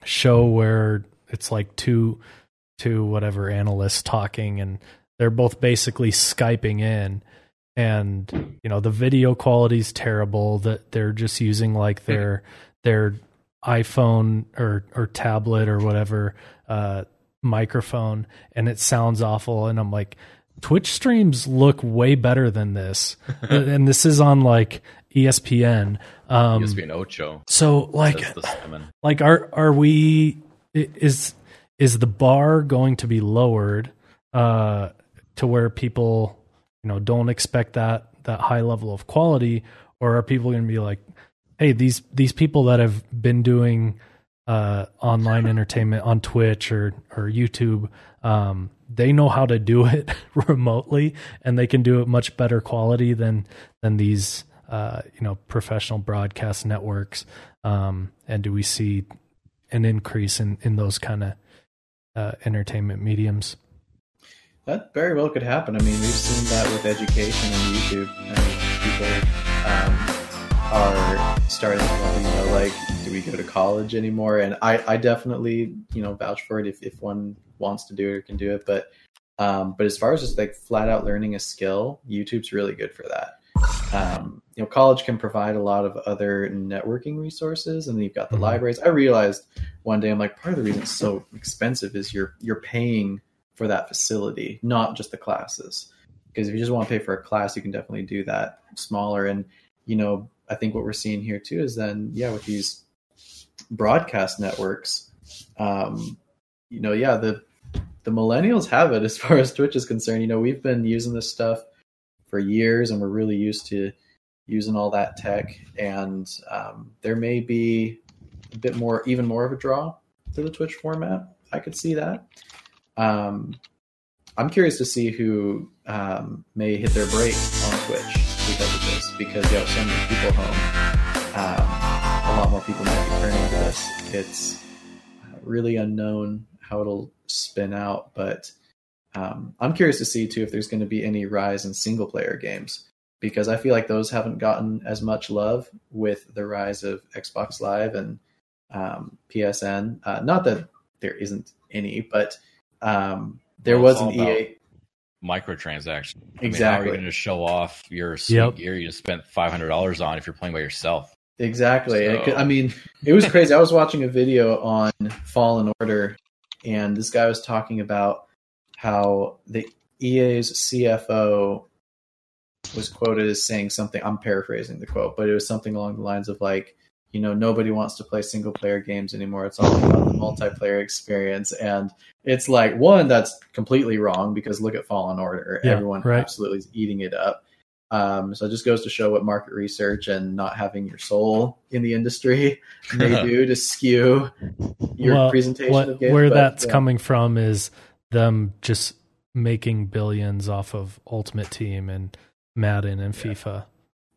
show where it's like two two whatever analysts talking and they're both basically skyping in. And you know the video quality's terrible that they're just using like their their iphone or or tablet or whatever uh microphone and it sounds awful and i'm like twitch streams look way better than this and this is on like espn um ESPN Ocho. so like says the salmon. like are are we is is the bar going to be lowered uh to where people you know don't expect that that high level of quality or are people going to be like hey these these people that have been doing uh online entertainment on Twitch or or YouTube um they know how to do it remotely and they can do it much better quality than than these uh you know professional broadcast networks um and do we see an increase in in those kind of uh entertainment mediums That very well could happen. I mean, we've seen that with education and YouTube. I mean, people um, are starting to you know, like, we go to college anymore? And I, I definitely, you know, vouch for it if, if one wants to do it or can do it. But, um, but as far as just like flat out learning a skill, YouTube's really good for that. Um, you know, college can provide a lot of other networking resources, and you've got the Mhm. libraries. I realized one day, I'm like, part of the reason it's so expensive is you're you're paying for that facility, not just the classes. Because if you just want to pay for a class, you can definitely do that smaller. And you know, I think what we're seeing here too is then, yeah, with these broadcast networks, um, you know, yeah, the the millennials have it as far as Twitch is concerned. You know, we've been using this stuff for years, and we're really used to using all that tech. And um, there may be a bit more, even more of a draw to the Twitch format. I could see that. Um, I'm curious to see who um, may hit their break on Twitch because of this, because you have so many people home. Um, a lot more people might be turning to this. It's uh, really unknown how it'll spin out, but um, I'm curious to see too if there's going to be any rise in single player games because I feel like those haven't gotten as much love with the rise of Xbox Live and um, PSN. Uh, not that there isn't any, but um, there Well, was an EA. Microtransaction. I mean, how are you going to show off your sweet Yep. gear you just spent five hundred dollars on if you're playing by yourself? Exactly. So- I mean, it was crazy. I was watching a video on Fallen Order, and this guy was talking about how the EA's CFO was quoted as saying something. I'm paraphrasing the quote, but it was something along the lines of like, you know nobody wants to play single player games anymore. It's all about the multiplayer experience, and it's like one that's completely wrong because look at Fallen Order. Yeah, Everyone right. absolutely is eating it up. Um, so it just goes to show what market research and not having your soul in the industry may do to skew your Well, presentation what- of games. where but, that's yeah. coming from is them just making billions off of Ultimate Team and Madden and FIFA.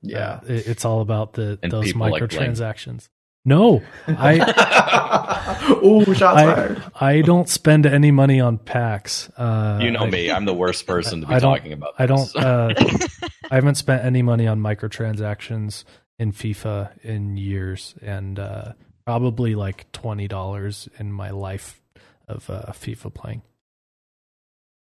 Yeah. Uh, it- it's all about the And those people like microtransactions. No, I Ooh, shots I- fired. I don't spend any money on packs. Uh, you know I, me. I'm the worst person to be I don't- talking about. I don't. Uh, I haven't spent any money on microtransactions in FIFA in years, and uh, probably like twenty dollars in my life of uh, FIFA playing.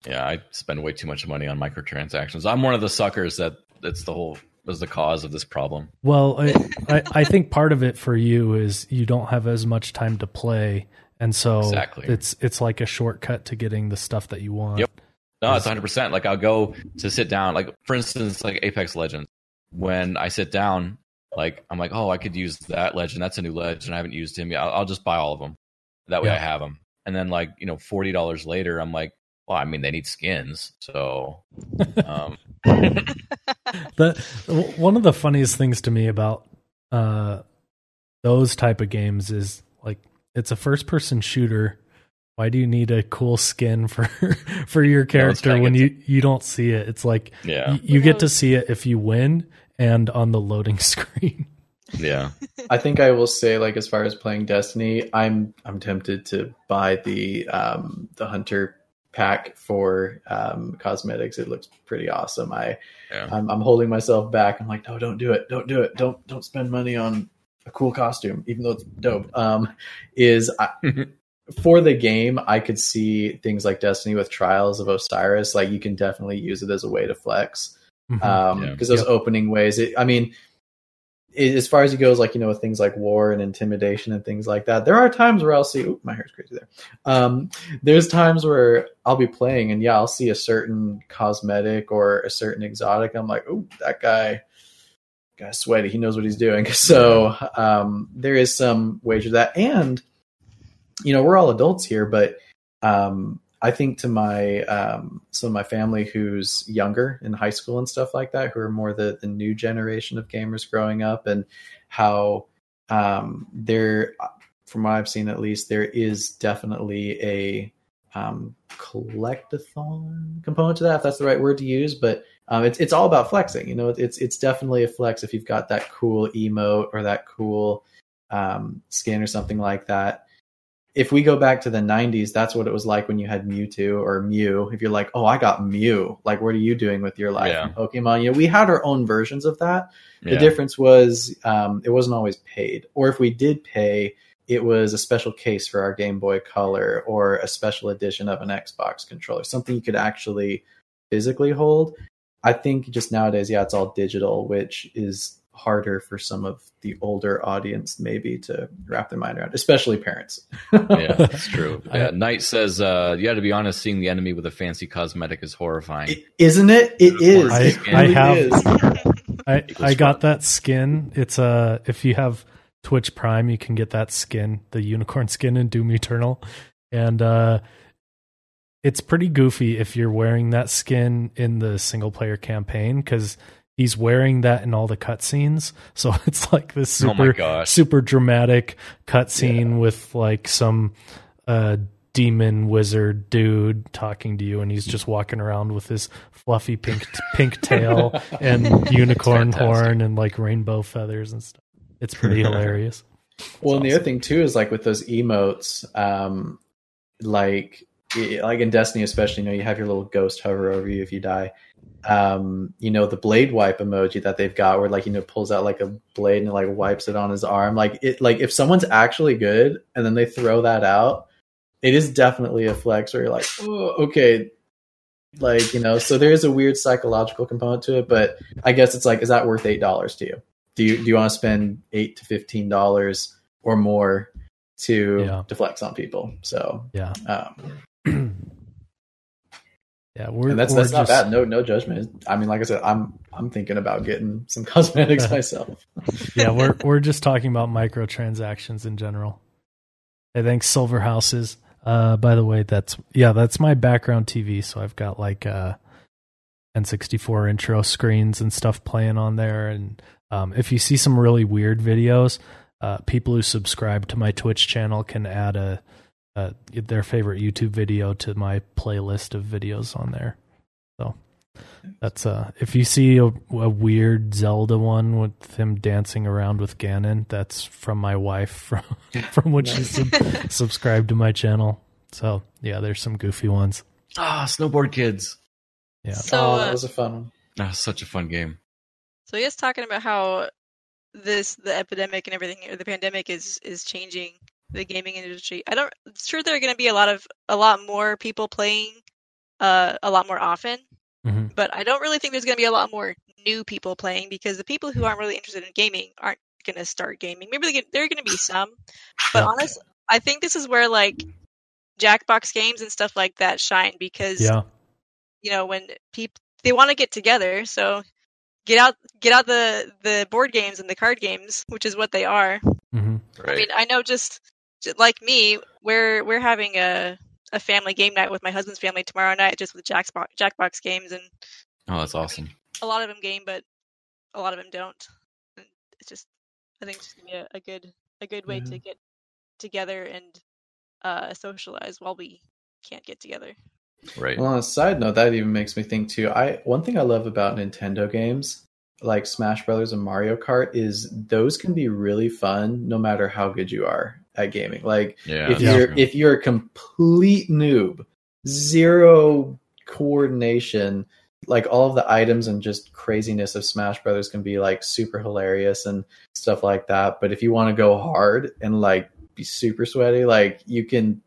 yeah, I spend way too much money on microtransactions. I'm one of the suckers that that's the whole was the cause of this problem. Well, I, I, I think part of it for you is you don't have as much time to play, and so Exactly. it's it's like a shortcut to getting the stuff that you want. Yep. No, it's 100. percent Like I'll go to sit down. Like for instance, like Apex Legends. When I sit down, like I'm like, oh, I could use that legend. That's a new legend. I haven't used him yet. I'll, I'll just buy all of them. That way, Yeah. I have them. And then like you know, forty dollars later, I'm like, well, I mean, they need skins, so. Um, the w- one of the funniest things to me about uh those type of games is like it's a first person shooter. Why do you need a cool skin for for your character like when it's- you you don't see it? It's like yeah, y- you get to see it if you win and on the loading screen. Yeah. I think I will say, like, as far as playing Destiny, I'm I'm tempted to buy the um, the Hunter pack for um, cosmetics. It looks pretty awesome. I Yeah. I'm, I'm holding myself back. I'm like, no, don't do it, don't do it, don't don't spend money on a cool costume, even though it's dope. Um, is I, for the game, I could see things like Destiny with Trials of Osiris. Like, you can definitely use it as a way to flex Mhm. um Yeah. because those Yep. opening ways it, i mean as far as he goes like you know with things like war and intimidation and things like that there are times where i'll see Oop, my hair's crazy there. Um there's times where i'll be playing and yeah i'll see a certain cosmetic or a certain exotic i'm like oh that guy guy's sweaty. He knows what he's doing. So um there is some wager that. And you know we're all adults here but um I think to my um, some of my family who's younger in high school and stuff like that, who are more the the new generation of gamers growing up, and how um, there, from what I've seen at least, there is definitely a um, collectathon component to that, if that's the right word to use. But um, it's it's all about flexing. You know, it's it's definitely a flex if you've got that cool emote or that cool um, skin or something like that if we go back to the 90s, that's what it was like when you had Mewtwo or Mew. If you're like, oh, I got Mew, like, what are you doing with your life Yeah. in Pokemon? You know, we had our own versions of that. The yeah. difference was um, it wasn't always paid. Or if we did pay, it was a special case for our Game Boy Color or a special edition of an Xbox controller, something you could actually physically hold. I think just nowadays, yeah, it's all digital, which is harder for some of the older audience maybe to wrap their mind around, especially parents. yeah, that's true. Yeah, Knight says, uh, "You got to be honest. Seeing the enemy with a fancy cosmetic is horrifying." I- Isn't it? It is. I- It I have- is. I I got that skin. It's uh if you have Twitch Prime, you can get that skin, the unicorn skin in Doom Eternal, and uh it's pretty goofy if you're wearing that skin in the single player campaign because he's wearing that in all the cutscenes. So it's like this oh super gosh! super dramatic cutscene with like some uh demon wizard dude talking to you and he's just walking around with his fluffy pink pink tail and unicorn horn and like rainbow feathers and stuff it's pretty hilarious Well, and the other thing too is like with those emotes, um, like like in Destiny, especially, you know, you have your little ghost hover over you if you die. Um, you know, the blade wipe emoji that they've got, where like you know pulls out like a blade and like wipes it on his arm. Like it, like if someone's actually good and then they throw that out, it is definitely a flex. Where you're like, oh, okay. Like you know, so there is a weird psychological component to it, but I guess it's like, is that worth eight dollars to you? Do you do you want to spend eight to fifteen dollars or more to Yeah. to flex on people? So yeah um, Yeah, we're and that's we're that's not bad. No no judgment. I mean, like I said, I'm I'm thinking about getting some cosmetics myself. yeah, we're we're just talking about microtransactions in general. I think Silver Houses. Uh, by the way, that's yeah, that's my background TV. So I've got like uh, N64 intro screens and stuff playing on there. And um, if you see some really weird videos, uh, people who subscribe to my Twitch channel can add a, a their favorite YouTube video to my playlist of videos on there. So that's uh if you see a, a weird Zelda one with him dancing around with Ganon, that's from my wife from from when she sub- subscribed to my channel. So yeah, there's some goofy ones. Ah, snowboard kids. Yeah. So, oh, uh, that was a fun one. Ah, such a fun game. So he is talking about how this the epidemic and everything or the pandemic is is changing the gaming industry. I don't sure there are going to be a lot of a lot more people playing uh a lot more often, Mhm. but I don't really think there's going to be a lot more new people playing because the people who aren't really interested in gaming aren't going to start gaming. Maybe they there are going to be some, but Yeah. honest, I think this is where like Jackbox games and stuff like that shine because Yeah. you know when people they want to get together so get out get out the the board games and the card games which is what they are hmm Right. i mean i know just, just like me we're we're having a a family game night with my husband's family tomorrow night just with jackbox jackbox games and oh, that's awesome. a lot of them game but a lot of them don't it's just i think it's just gonna be a, a good a good way to get together and uh socialize while we can't get together Right. Well, on a side note, that even makes me think too. I one thing I love about Nintendo games, like Smash Brothers and Mario Kart, is those can be really fun no matter how good you are at gaming. Like yeah. if you're true. if you're a complete noob, zero coordination, like all of the items and just craziness of Smash Brothers can be like super hilarious and stuff like that. But if you want to go hard and like be super sweaty, like you can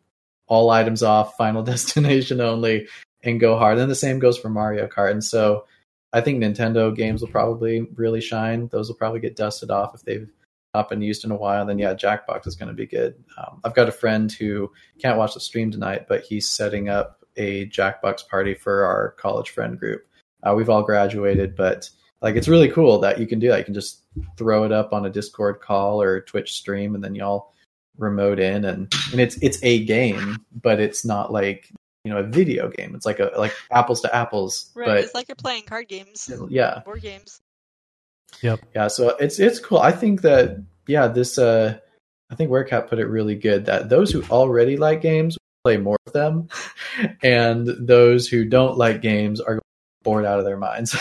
all items off, final destination only, and go hard. And the same goes for Mario Kart. And so I think Nintendo games will probably really shine. Those will probably get dusted off if they've not been used in a while. Then yeah, Jackbox is going to be good. Um, I've got a friend who can't watch the stream tonight, but he's setting up a Jackbox party for our college friend group. Uh, we've all graduated, but like it's really cool that you can do that. You can just throw it up on a Discord call or Twitch stream, and then y'all remote in, and and it's it's a game, but it's not like you know a video game. It's like a like apples to apples, right but it's like you're playing card games yeah, board games yeah. So it's it's cool. I think that yeah, this uh, I think Werecat put it really good that those who already like games play more of them, and those who don't like games are bored out of their minds.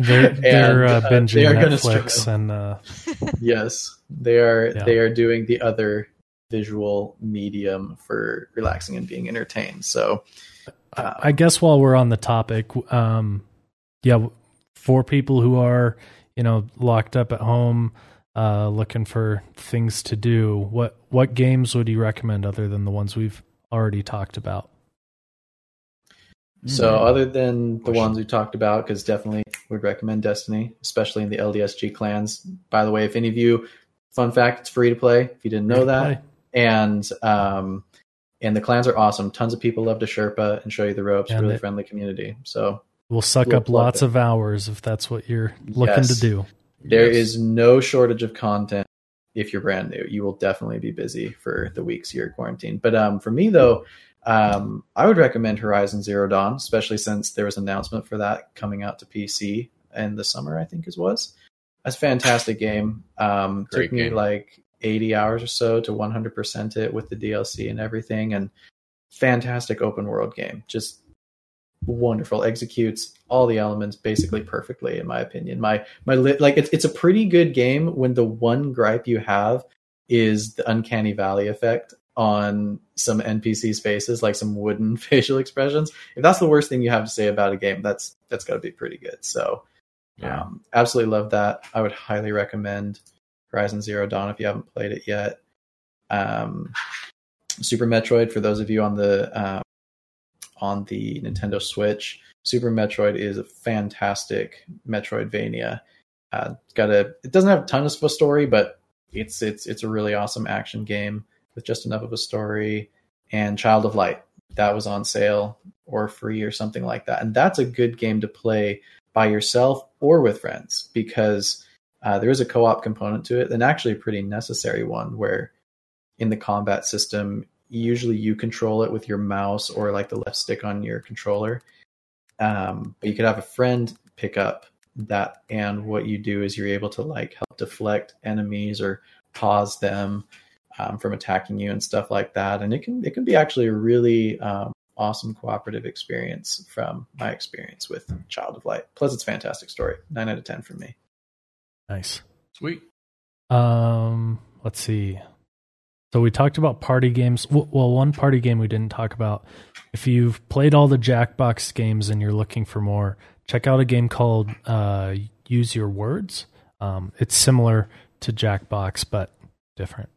They're they're uh, And, uh, binging they are Netflix and uh, yes, they are. Yeah. They are doing the other visual medium for relaxing and being entertained. So uh, I guess while we're on the topic, um, yeah, for people who are you know locked up at home, uh, looking for things to do, what what games would you recommend other than the ones we've already talked about? So Hmm. other than the ones we talked about, because definitely would recommend Destiny, especially in the LDSG clans. By the way, if any of you, fun fact, it's free to play. If you didn't know that, and um, and the clans are awesome. Tons of people love to Sherpa and show you the ropes. And really it- friendly community. So We'll suck We'll up lots it. of hours if that's what you're looking Yes. to do. there Yes. is no shortage of content if you're brand new. You will definitely be busy for the weeks you're quarantined. But um, for me though, um, I would recommend Horizon Zero Dawn, especially since there was an announcement for that coming out to PC in the summer. I think it was. That's a fantastic game. Um, Great took me like 80 hours or so to 100% it with the DLC and everything, and fantastic open world game. Just wonderful executes all the elements basically perfectly in my opinion. My my li- like it's it's a pretty good game when the one gripe you have is the uncanny valley effect on some npc's faces like some wooden facial expressions. If that's the worst thing you have to say about a game that's that's got to be pretty good. So Yeah. um, absolutely love that. I would highly recommend horizon zero dawn if you haven't played it yet. Um, super metroid for those of you on the um, on the Nintendo Switch. Super Metroid is a fantastic Metroidvania. Uh, got a it doesn't have tons of a story, but it's it's it's a really awesome action game with just enough of a story. And Child of Light, that was on sale or free or something like that. And that's a good game to play by yourself or with friends because uh, there is a co-op component to it, and actually a pretty necessary one where in the combat system, usually you control it with your mouse or like the left stick on your controller. Um, but you could have a friend pick up that, and what you do is you're able to like help deflect enemies or pause them um, from attacking you and stuff like that. And it can it can be actually a really um, awesome cooperative experience from my experience with Child of Light. Plus, it's a fantastic story. Nine out of ten for me. Nice. Sweet. Um, let's see. So we talked about party games. Well, one party game we didn't talk about. If you've played all the Jackbox games and you're looking for more, check out a game called uh, Use Your Words. Um, it's similar to Jackbox, but different.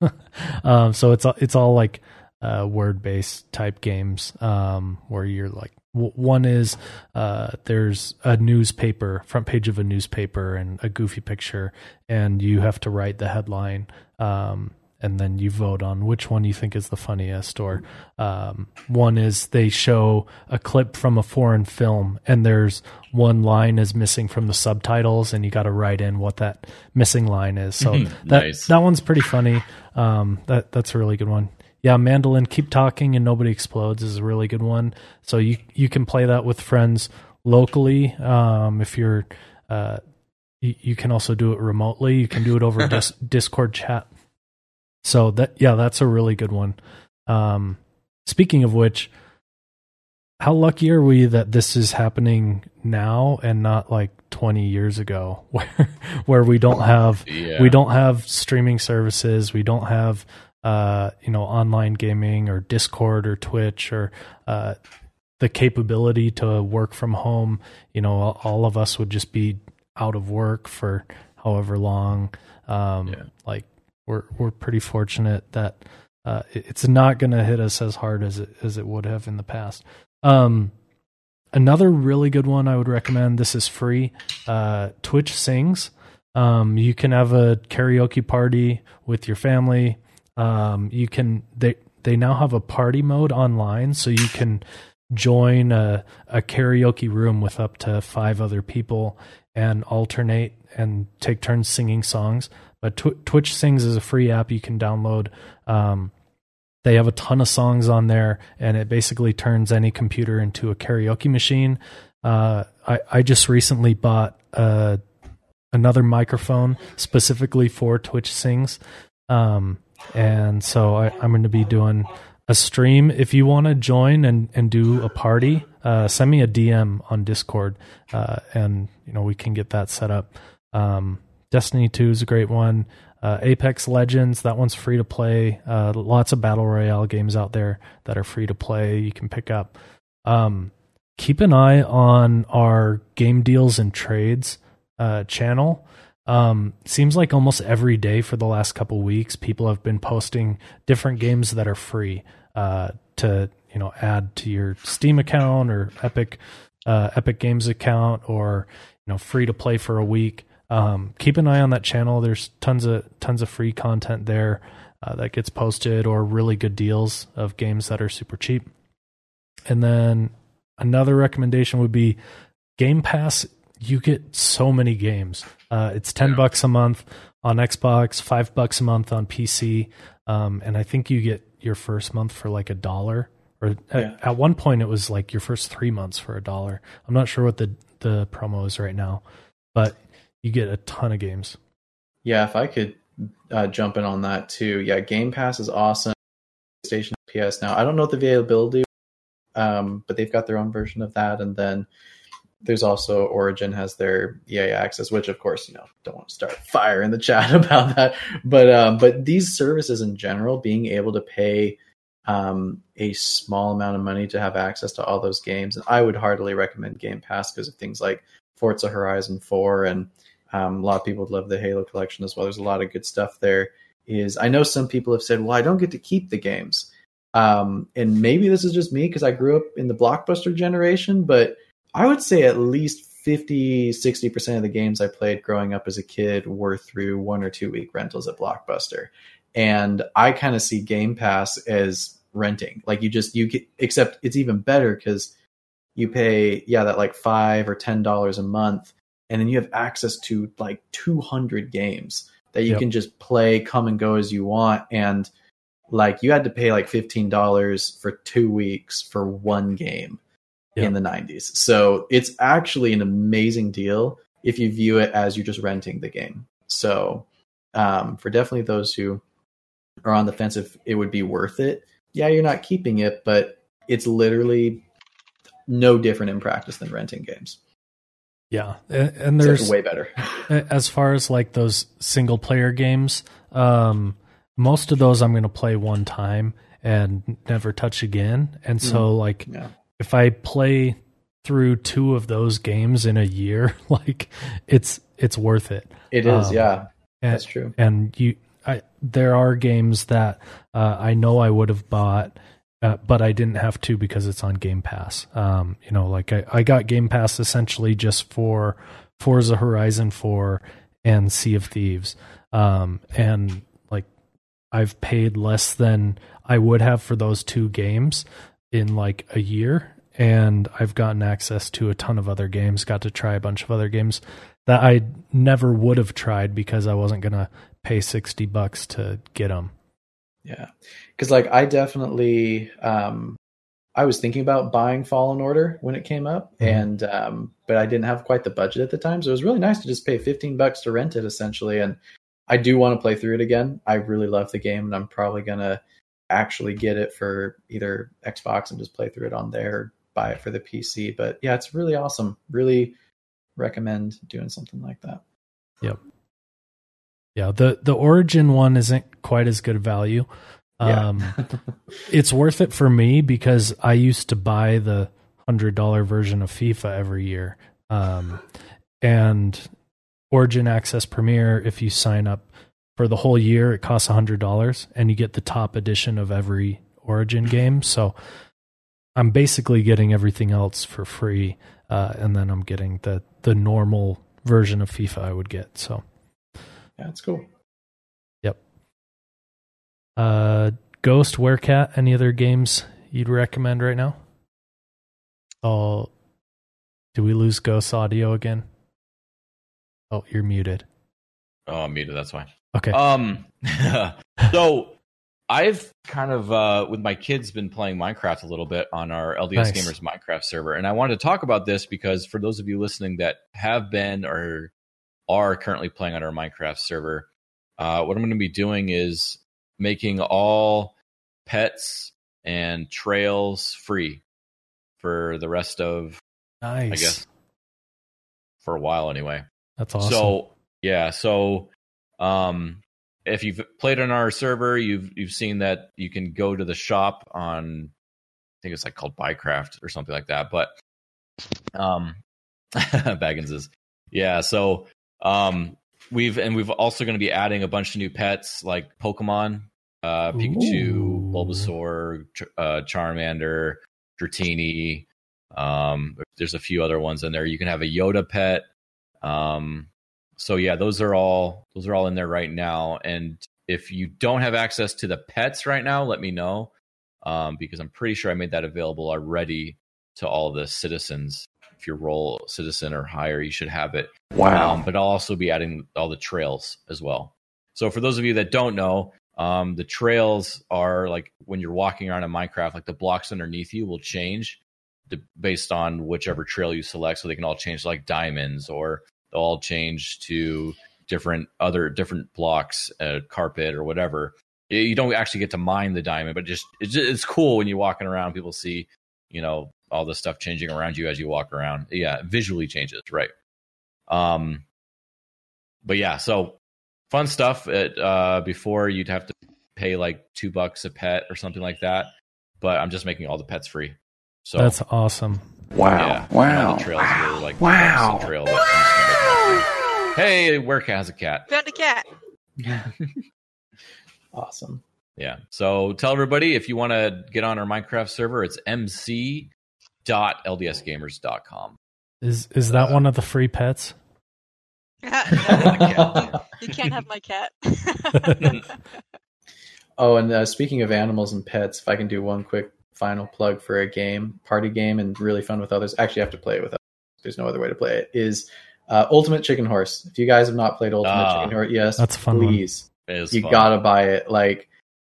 um, so it's it's all like uh, word based type games um, where you're like one is uh, there's a newspaper front page of a newspaper and a goofy picture and you have to write the headline um, and then you vote on which one you think is the funniest or um, one is they show a clip from a foreign film and there's one line is missing from the subtitles and you got to write in what that missing line is so that Nice. that one's pretty funny um, that that's a really good one yeah, mandolin, keep talking and nobody explodes is a really good one. So you you can play that with friends locally. Um, if you're, uh, you, you can also do it remotely. You can do it over dis- Discord chat. So that yeah, that's a really good one. Um, speaking of which, how lucky are we that this is happening now and not like 20 years ago, where where we don't have Yeah. we don't have streaming services, we don't have uh, you know, online gaming or Discord or Twitch or uh, the capability to work from home. You know, all, of us would just be out of work for however long. Um, Yeah. Like we're we're pretty fortunate that uh, it's not going to hit us as hard as it as it would have in the past. Um, another really good one I would recommend. This is free. Uh, Twitch sings. Um, you can have a karaoke party with your family. Um, you can they they now have a party mode online, so you can join a, a karaoke room with up to five other people and alternate and take turns singing songs. But Tw- Twitch Sings is a free app you can download. Um, they have a ton of songs on there, and it basically turns any computer into a karaoke machine. Uh, I, I just recently bought uh, another microphone specifically for Twitch Sings. Um, and so I, I'm going to be doing a stream. If you want to join and, and do a party, uh, send me a DM on Discord, uh, and you know we can get that set up. Um, Destiny Two is a great one. Uh, Apex Legends, that one's free to play. Uh, lots of battle royale games out there that are free to play. You can pick up. Um, keep an eye on our game deals and trades uh, channel. Um, seems like almost every day for the last couple weeks, people have been posting different games that are free uh, to you know add to your Steam account or Epic uh, Epic Games account, or you know free to play for a week. Um, keep an eye on that channel. There's tons of tons of free content there uh, that gets posted, or really good deals of games that are super cheap. And then another recommendation would be Game Pass. You get so many games. Uh, it's ten Yeah. bucks a month on Xbox, five bucks a month on PC, um, and I think you get your first month for like a dollar. Or Yeah. at, at one point, it was like your first three months for a dollar. I'm not sure what the the promo is right now, but you get a ton of games. Yeah, if I could uh, jump in on that too. Yeah, Game Pass is awesome. Station PS now. I don't know the availability, um, but they've got their own version of that. And then there's also Origin has their EA access, which of course you know don't want to start fire in the chat about that. But um, but these services in general, being able to pay um, a small amount of money to have access to all those games, and I would heartily recommend Game Pass because of things like Forza Horizon 4 and um, a lot of people would love the Halo collection as well. There's a lot of good stuff there. Is I know some people have said, "Well, I don't get to keep the games," um, and maybe this is just me because I grew up in the blockbuster generation. But I would say at least 50, 60 percent of the games I played growing up as a kid were through one or two week rentals at Blockbuster, and I kind of see Game Pass as renting. Like you just you get, except it's even better because you pay yeah that like five or ten dollars a month, and then you have access to like two hundred games that you Yep. can just play, come and go as you want, and like you had to pay like fifteen dollars for two weeks for one game Yep. in the nineties. So it's actually an amazing deal if you view it as you're just renting the game. So um, for definitely those who are on the fence if it would be worth it. Yeah, you're not keeping it, but it's literally no different in practice than renting games. Yeah, and, there's way better. as far as like those single player games, um, most of those I'm going to play one time and never touch again. And so, like, yeah. if I play through two of those games in a year, like, it's it's worth it. It is, Um, yeah. And, That's true. and you I there are games that uh, I know I would have bought uh, but I didn't have to because it's on Game Pass. Um, you know, like I, I got Game Pass essentially just for Forza Horizon 4 and Sea of Thieves. Um, and like I've paid less than I would have for those two games in like a year and I've gotten access to a ton of other games, got to try a bunch of other games that I never would have tried because I wasn't going to pay 60 bucks to get them. Yeah. Cuz like I definitely um I was thinking about buying Fallen Order when it came up Mhm. and um but I didn't have quite the budget at the time, so it was really nice to just pay 15 bucks to rent it essentially and I do want to play through it again. I really love the game and I'm probably going to actually get it for either Xbox and just play through it on there buy it for the PC, but yeah, it's really awesome. Really recommend doing something like that. Yeah, the the Origin one isn't quite as good a value. Yeah. Um, it's worth it for me because I used to buy the hundred dollar version of FIFA every year, um, and Origin Access Premier. If you sign up for the whole year, it costs hundred dollars, and you get the top edition of every Origin game. So I'm basically getting everything else for free, uh, and then I'm getting the the normal version of FIFA I would get. So. Yeah, it's cool. Yep. Uh, Ghost, Werecat, any other games you'd recommend right now? Oh, do we lose Ghost audio again? Oh, you're muted. Oh, I'm muted. That's why. Okay. Um, so I've kind of uh, with my kids been playing Minecraft a little bit on our LDS Nice. Gamers Minecraft server, and I wanted to talk about this because for those of you listening that have been or are currently playing on our Minecraft server, uh, what I'm going to be doing is making all pets and trails free for the rest of nice. I guess for a while anyway. That's awesome. So yeah, so um, if you've played on our server, you've you've seen that you can go to the shop on I think it's like called Buycraft or something like that. But um, Baggins is yeah. So um, we've and we've also going to be adding a bunch of new pets like Pokemon, uh, Pikachu, Ooh. Bulbasaur, uh, Charmander, Dratini. Um, there's a few other ones in there. You can have a Yoda pet. Um, so yeah, those are all those are all in there right now. And if you don't have access to the pets right now, let me know um, because I'm pretty sure I made that available already to all the citizens. If you're role citizen or higher, you should have it. Um, but I'll also be adding all the trails as well. So for those of you that don't know, um, the trails are like when you're walking around in Minecraft, like the blocks underneath you will change to, based on whichever trail you select. So they can all change like diamonds, or they'll all change to different other different blocks, uh, carpet or whatever. You- don't actually get to mine the diamond, but just it's, just, it's cool when you're walking around. People see, you know, all the stuff changing around you as you walk around. Yeah, visually changes, right? Um, but yeah, so fun stuff. It, uh, before you'd have to pay like two bucks a pet or something like that, but I'm just making all the pets free. So That's awesome. yeah, wow! all the trails are like wow. Trail, but I'm just gonna make them all free. Hey, Werecat has a cat. Found a cat. awesome. Yeah. So tell everybody if you want to get on our Minecraft server, it's mc.ldsgamers.com. Is is that Uh, one of the free pets? No, you can't have my cat. Oh, and uh, speaking of animals and pets, if I can do one quick final plug for a game, party game, and really fun with others. Actually, I have to play it with others. There's no other way to play it. Is uh, Ultimate Chicken Horse. If you guys have not played Ultimate Ah. Chicken Horse, yes, That's a fun please. It is you fun. gotta buy it. Like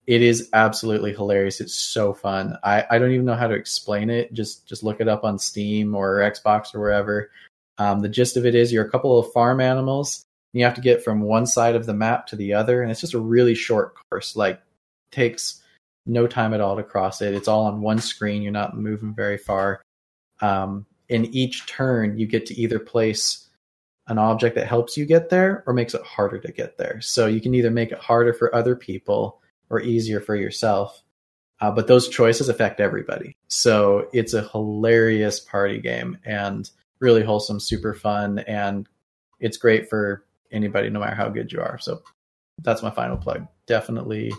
it is absolutely hilarious. It's so fun. I, I don't even know how to explain it. Just just look it up on Steam or Xbox or wherever. Um, the gist of it is you're a couple of farm animals. You have to get from one side of the map to the other, and it's just a really short course. Like takes no time at all to cross it. It's all on one screen. You're not moving very far. Um, in each turn, you get to either place an object that helps you get there or makes it harder to get there. So you can either make it harder for other people or easier for yourself. Uh, but those choices affect everybody. So it's a hilarious party game and really wholesome, super fun, and it's great for anybody, no matter how good you are. So that's my final plug. Definitely.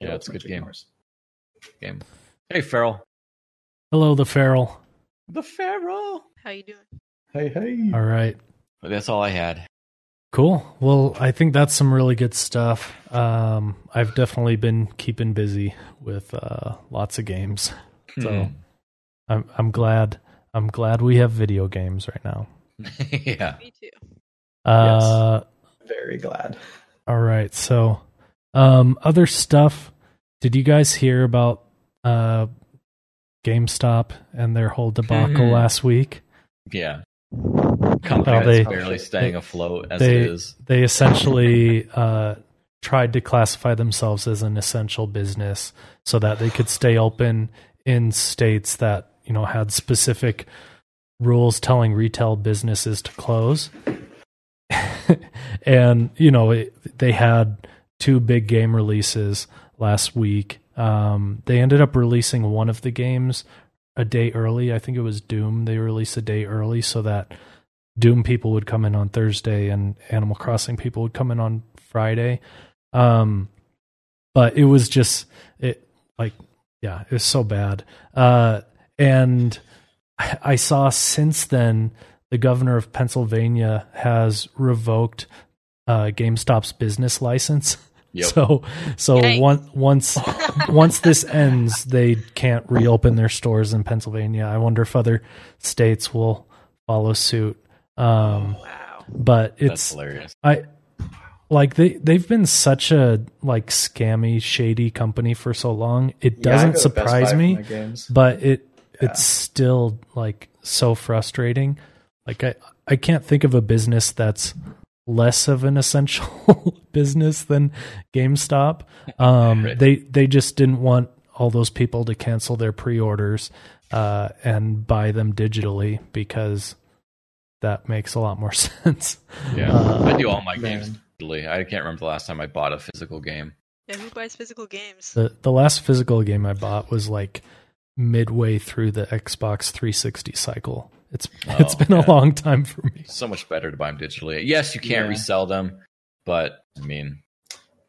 Yeah, it's a good Chicken game. Horse. game. Hey, Farrell. Hello, the feral. The Farrell. How you doing? Hey, hey. All right. That's all I had. Cool. Well, I think that's some really good stuff. Um, I've definitely been keeping busy with uh, lots of games, so Hmm. I'm I'm glad I'm glad we have video games right now. yeah. Me too. Uh, Very glad. All right. So, um, other stuff. Did you guys hear about uh, GameStop and their whole debacle Mhm. last week? Yeah. Company Well, they- barely staying afloat as they- it is. They essentially uh, tried to classify themselves as an essential business so that they could stay open in states that you know had specific rules telling retail businesses to close. and you know it, they had two big game releases last week. Um, they ended up releasing one of the games a day early. I think it was Doom. They released a day early so that Doom people would come in on Thursday and Animal Crossing people would come in on Friday. Um, but it was just it like yeah, it was so bad. Uh, and I I saw since then the governor of Pennsylvania has revoked uh, GameStop's business license. Yep. So so Yikes. one, once once this ends, they can't reopen their stores in Pennsylvania. I wonder if other states will follow suit. Um, Wow. but That's it's hilarious. I like they they've been such a like scammy, shady company for so long. It doesn't go to Best surprise me, games. but it Yeah. it's still like so frustrating. Like I I can't think of a business that's less of an essential business than GameStop. Um, Right. They they just didn't want all those people to cancel their pre-orders uh, and buy them digitally because that makes a lot more sense. Yeah. Uh, I do all my man. games digitally. I can't remember the last time I bought a physical game. Yeah, who buys physical games? The the last physical game I bought was like midway through the Xbox 360 cycle. It's Oh, it's been yeah. a long time for me. So much better to buy them digitally. Yes, you can't Yeah. resell them, but I mean,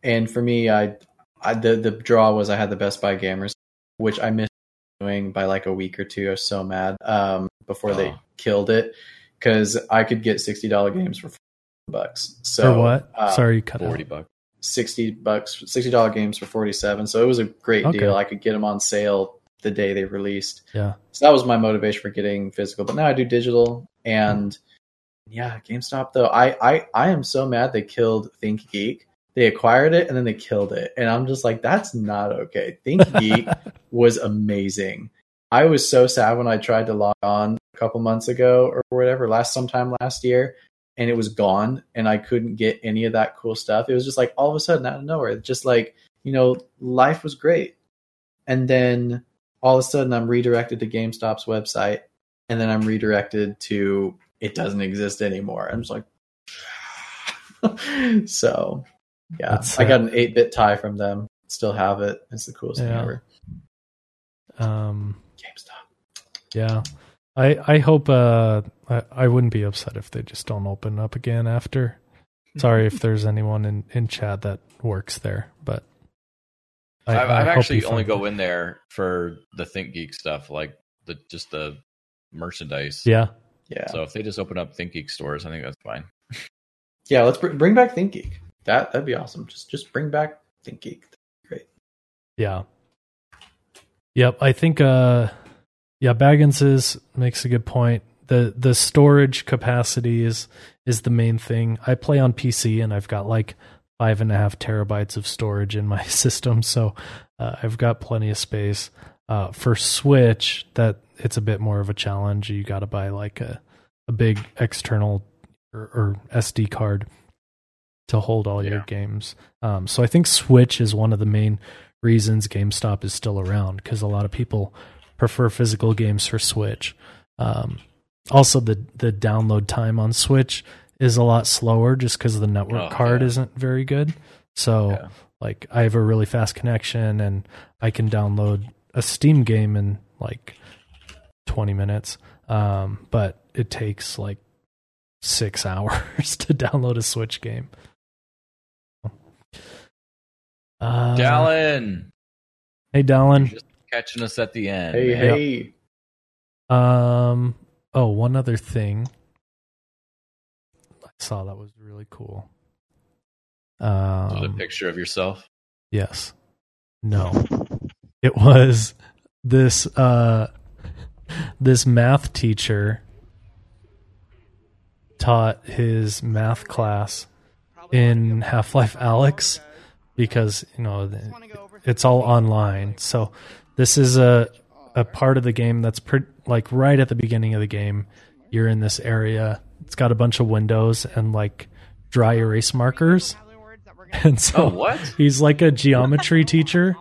And for me, I, I the the draw was I had the Best Buy gamers, which I missed doing by like a week or two. I was so mad um, before they Oh. killed it because I could get sixty dollar games for 40 bucks. So For what? uh, Sorry, you cut forty out. bucks. sixty bucks, sixty dollar games for forty seven. So it was a great Okay. deal. I could get them on sale the day they released. Yeah. So that was my motivation for getting physical. But now I do digital, and yeah, GameStop though. I I I am so mad they killed ThinkGeek. They acquired it and then they killed it, and I'm just like, that's not okay. Think Geek was amazing. I was so sad when I tried to log on a couple months ago or whatever, last sometime last year, and it was gone, and I couldn't get any of that cool stuff. It was just like all of a sudden out of nowhere, just like you know, life was great, and then all of a sudden I'm redirected to GameStop's website, and then I'm redirected to it doesn't exist anymore. I'm just like, so yeah, That's I got an eight bit tie from them. Still have it. It's the coolest thing ever. Um. Yeah. I I hope uh I, I wouldn't be upset if they just don't open up again after. Sorry if there's anyone in in chat that works there, but I, I, I've I hope actually only go in there for the ThinkGeek stuff, like the just the merchandise. Yeah, Yeah, So if they just open up ThinkGeek stores, I think that's fine. yeah. Let's br- bring back ThinkGeek. That that'd be awesome. Just just bring back ThinkGeek. Great. Yeah. Yep. I think. Uh, yeah. Baggins is makes a good point. the The storage capacity is is the main thing. I play on PC and I've got like five and a half terabytes of storage in my system, so uh, I've got plenty of space. Uh, for Switch, that it's a bit more of a challenge. You got to buy like a a big external or, or SD card to hold all your games. Um, so I think Switch is one of the main reasons GameStop is still around because a lot of people prefer physical games for Switch. Um, also, the the download time on Switch is a lot slower just because the network Oh, card yeah. isn't very good. So, Yeah. like, I have a really fast connection and I can download a Steam game in like 20 minutes. Um, but it takes like six hours to download a Switch game. Uh, Dallin, Hey, Dallin. just catching us at the end. Hey, man. hey. Um. Oh, one other thing. I saw that was really cool. Was it a Um. picture of yourself. Yes. No. It was this uh this math teacher taught his math class in Half-Life Alyx because, you know, it's all online. So this is a a part of the game that's pre- like right at the beginning of the game. You're in this area. It's got a bunch of windows and like dry erase markers. And so Oh, what? he's like a geometry teacher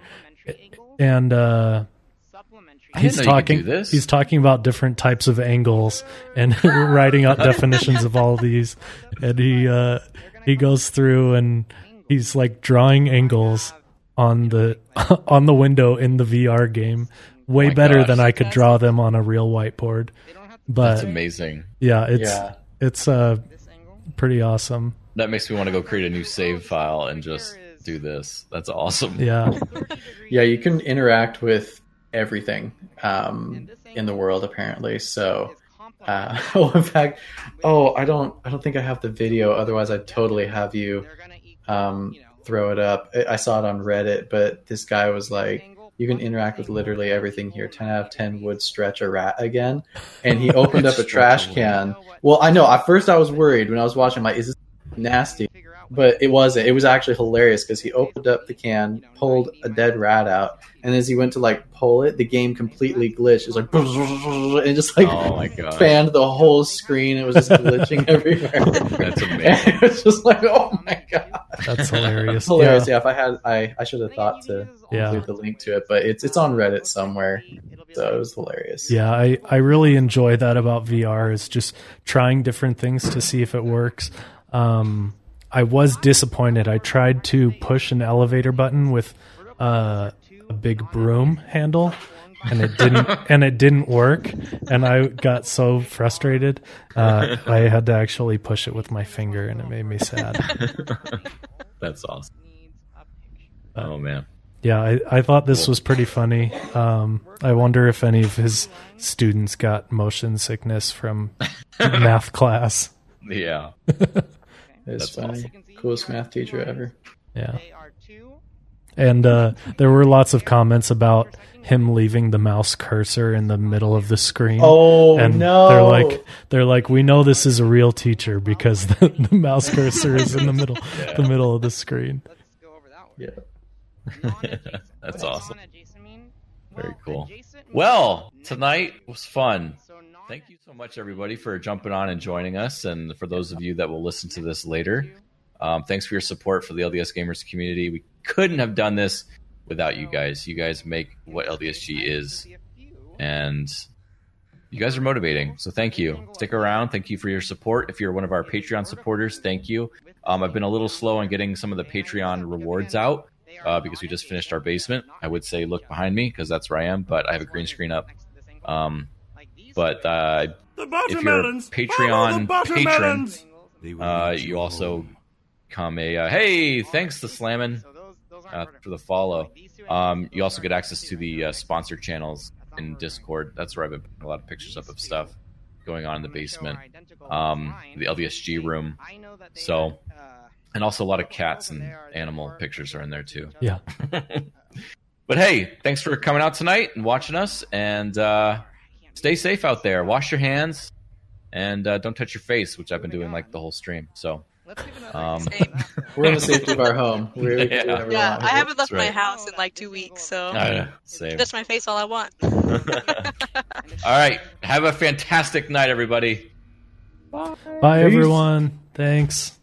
and uh he's didn't know you could talking he's talking about different types of angles and writing out definitions of all these and he uh he goes through and he's like drawing angles on the on the window in the VR game way my better gosh. than I could draw them on a real whiteboard but That's amazing. yeah it's yeah. it's uh pretty awesome That makes me want to go create a new save file and just do this. That's awesome. yeah Yeah, you can interact with everything um, in the world apparently. So, uh, oh, in fact, oh, I don't, I don't think I have the video. Otherwise, I'd totally have you um, throw it up. I- I saw it on Reddit, but this guy was like, "You can interact with literally everything here. Ten out of ten would stretch a rat again." And he opened up a trash can. Well, I know. At first, I was worried when I was watching. Like, is this nasty? But it wasn't. It was actually hilarious because he opened up the can, pulled a dead rat out, and as he went to like pull it, the game completely glitched. It was like and just like Oh my god. spanned the whole screen. It was just glitching everywhere. That's amazing. And it was just like, oh my god, that's hilarious hilarious. Yeah. Yeah, if I had, I I should have thought to Yeah. include the link to it, but it's it's on Reddit somewhere, so it was hilarious. Yeah, I, I really enjoy that about VR is just trying different things to see if it works. Um, I was disappointed. I tried to push an elevator button with uh, a big broom handle, and it didn't and it didn't work. And I got so frustrated. Uh, I had to actually push it with my finger, and it made me sad. That's awesome. Oh man. Yeah, I, I thought this was pretty funny. Um, I wonder if any of his students got motion sickness from math class. Yeah. It's That's funny. Coolest math teacher ever. Yeah. And uh, there were lots of comments about him leaving the mouse cursor in the middle of the screen. Oh and no! they're like they're like we know this is a real teacher because the, the mouse cursor is in the middle the middle of the screen. Let's go over that one. Yeah. That's awesome. Very cool. Well, tonight was fun. Thank you so much, everybody, for jumping on and joining us. And for those of you that will listen to this later, um, thanks for your support for the LDS Gamers community. We couldn't have done this without you guys. You guys make what LDSG is, and you guys are motivating. So thank you. Stick around. Thank you for your support. If you're one of our Patreon supporters, thank you. Um, I've been a little slow on getting some of the Patreon rewards out uh, because we just finished our basement. I would say look behind me because that's where I am, but I have a green screen up. Um, but uh, The if you're a. Patreon Follow the patron, uh, you also come a uh, hey, thanks to Slammin uh, for the follow. Um, you also get access to the uh, sponsor channels in Discord. That's where I've been putting a lot of pictures up of stuff going on in the basement. Um, the LDSG room. So, and also a lot of cats and animal pictures are in there too. Yeah. but hey, thanks for coming out tonight and watching us. And uh, stay safe out there. Wash your hands and uh, don't touch your face, which I've been doing like the whole stream. So um, We're in the safety of our home. We're, we Yeah. whatever we Yeah, I haven't left right. my house in like two weeks, so uh, same. touch my face all I want. All right. Have a fantastic night, everybody. Bye, everyone. Thanks.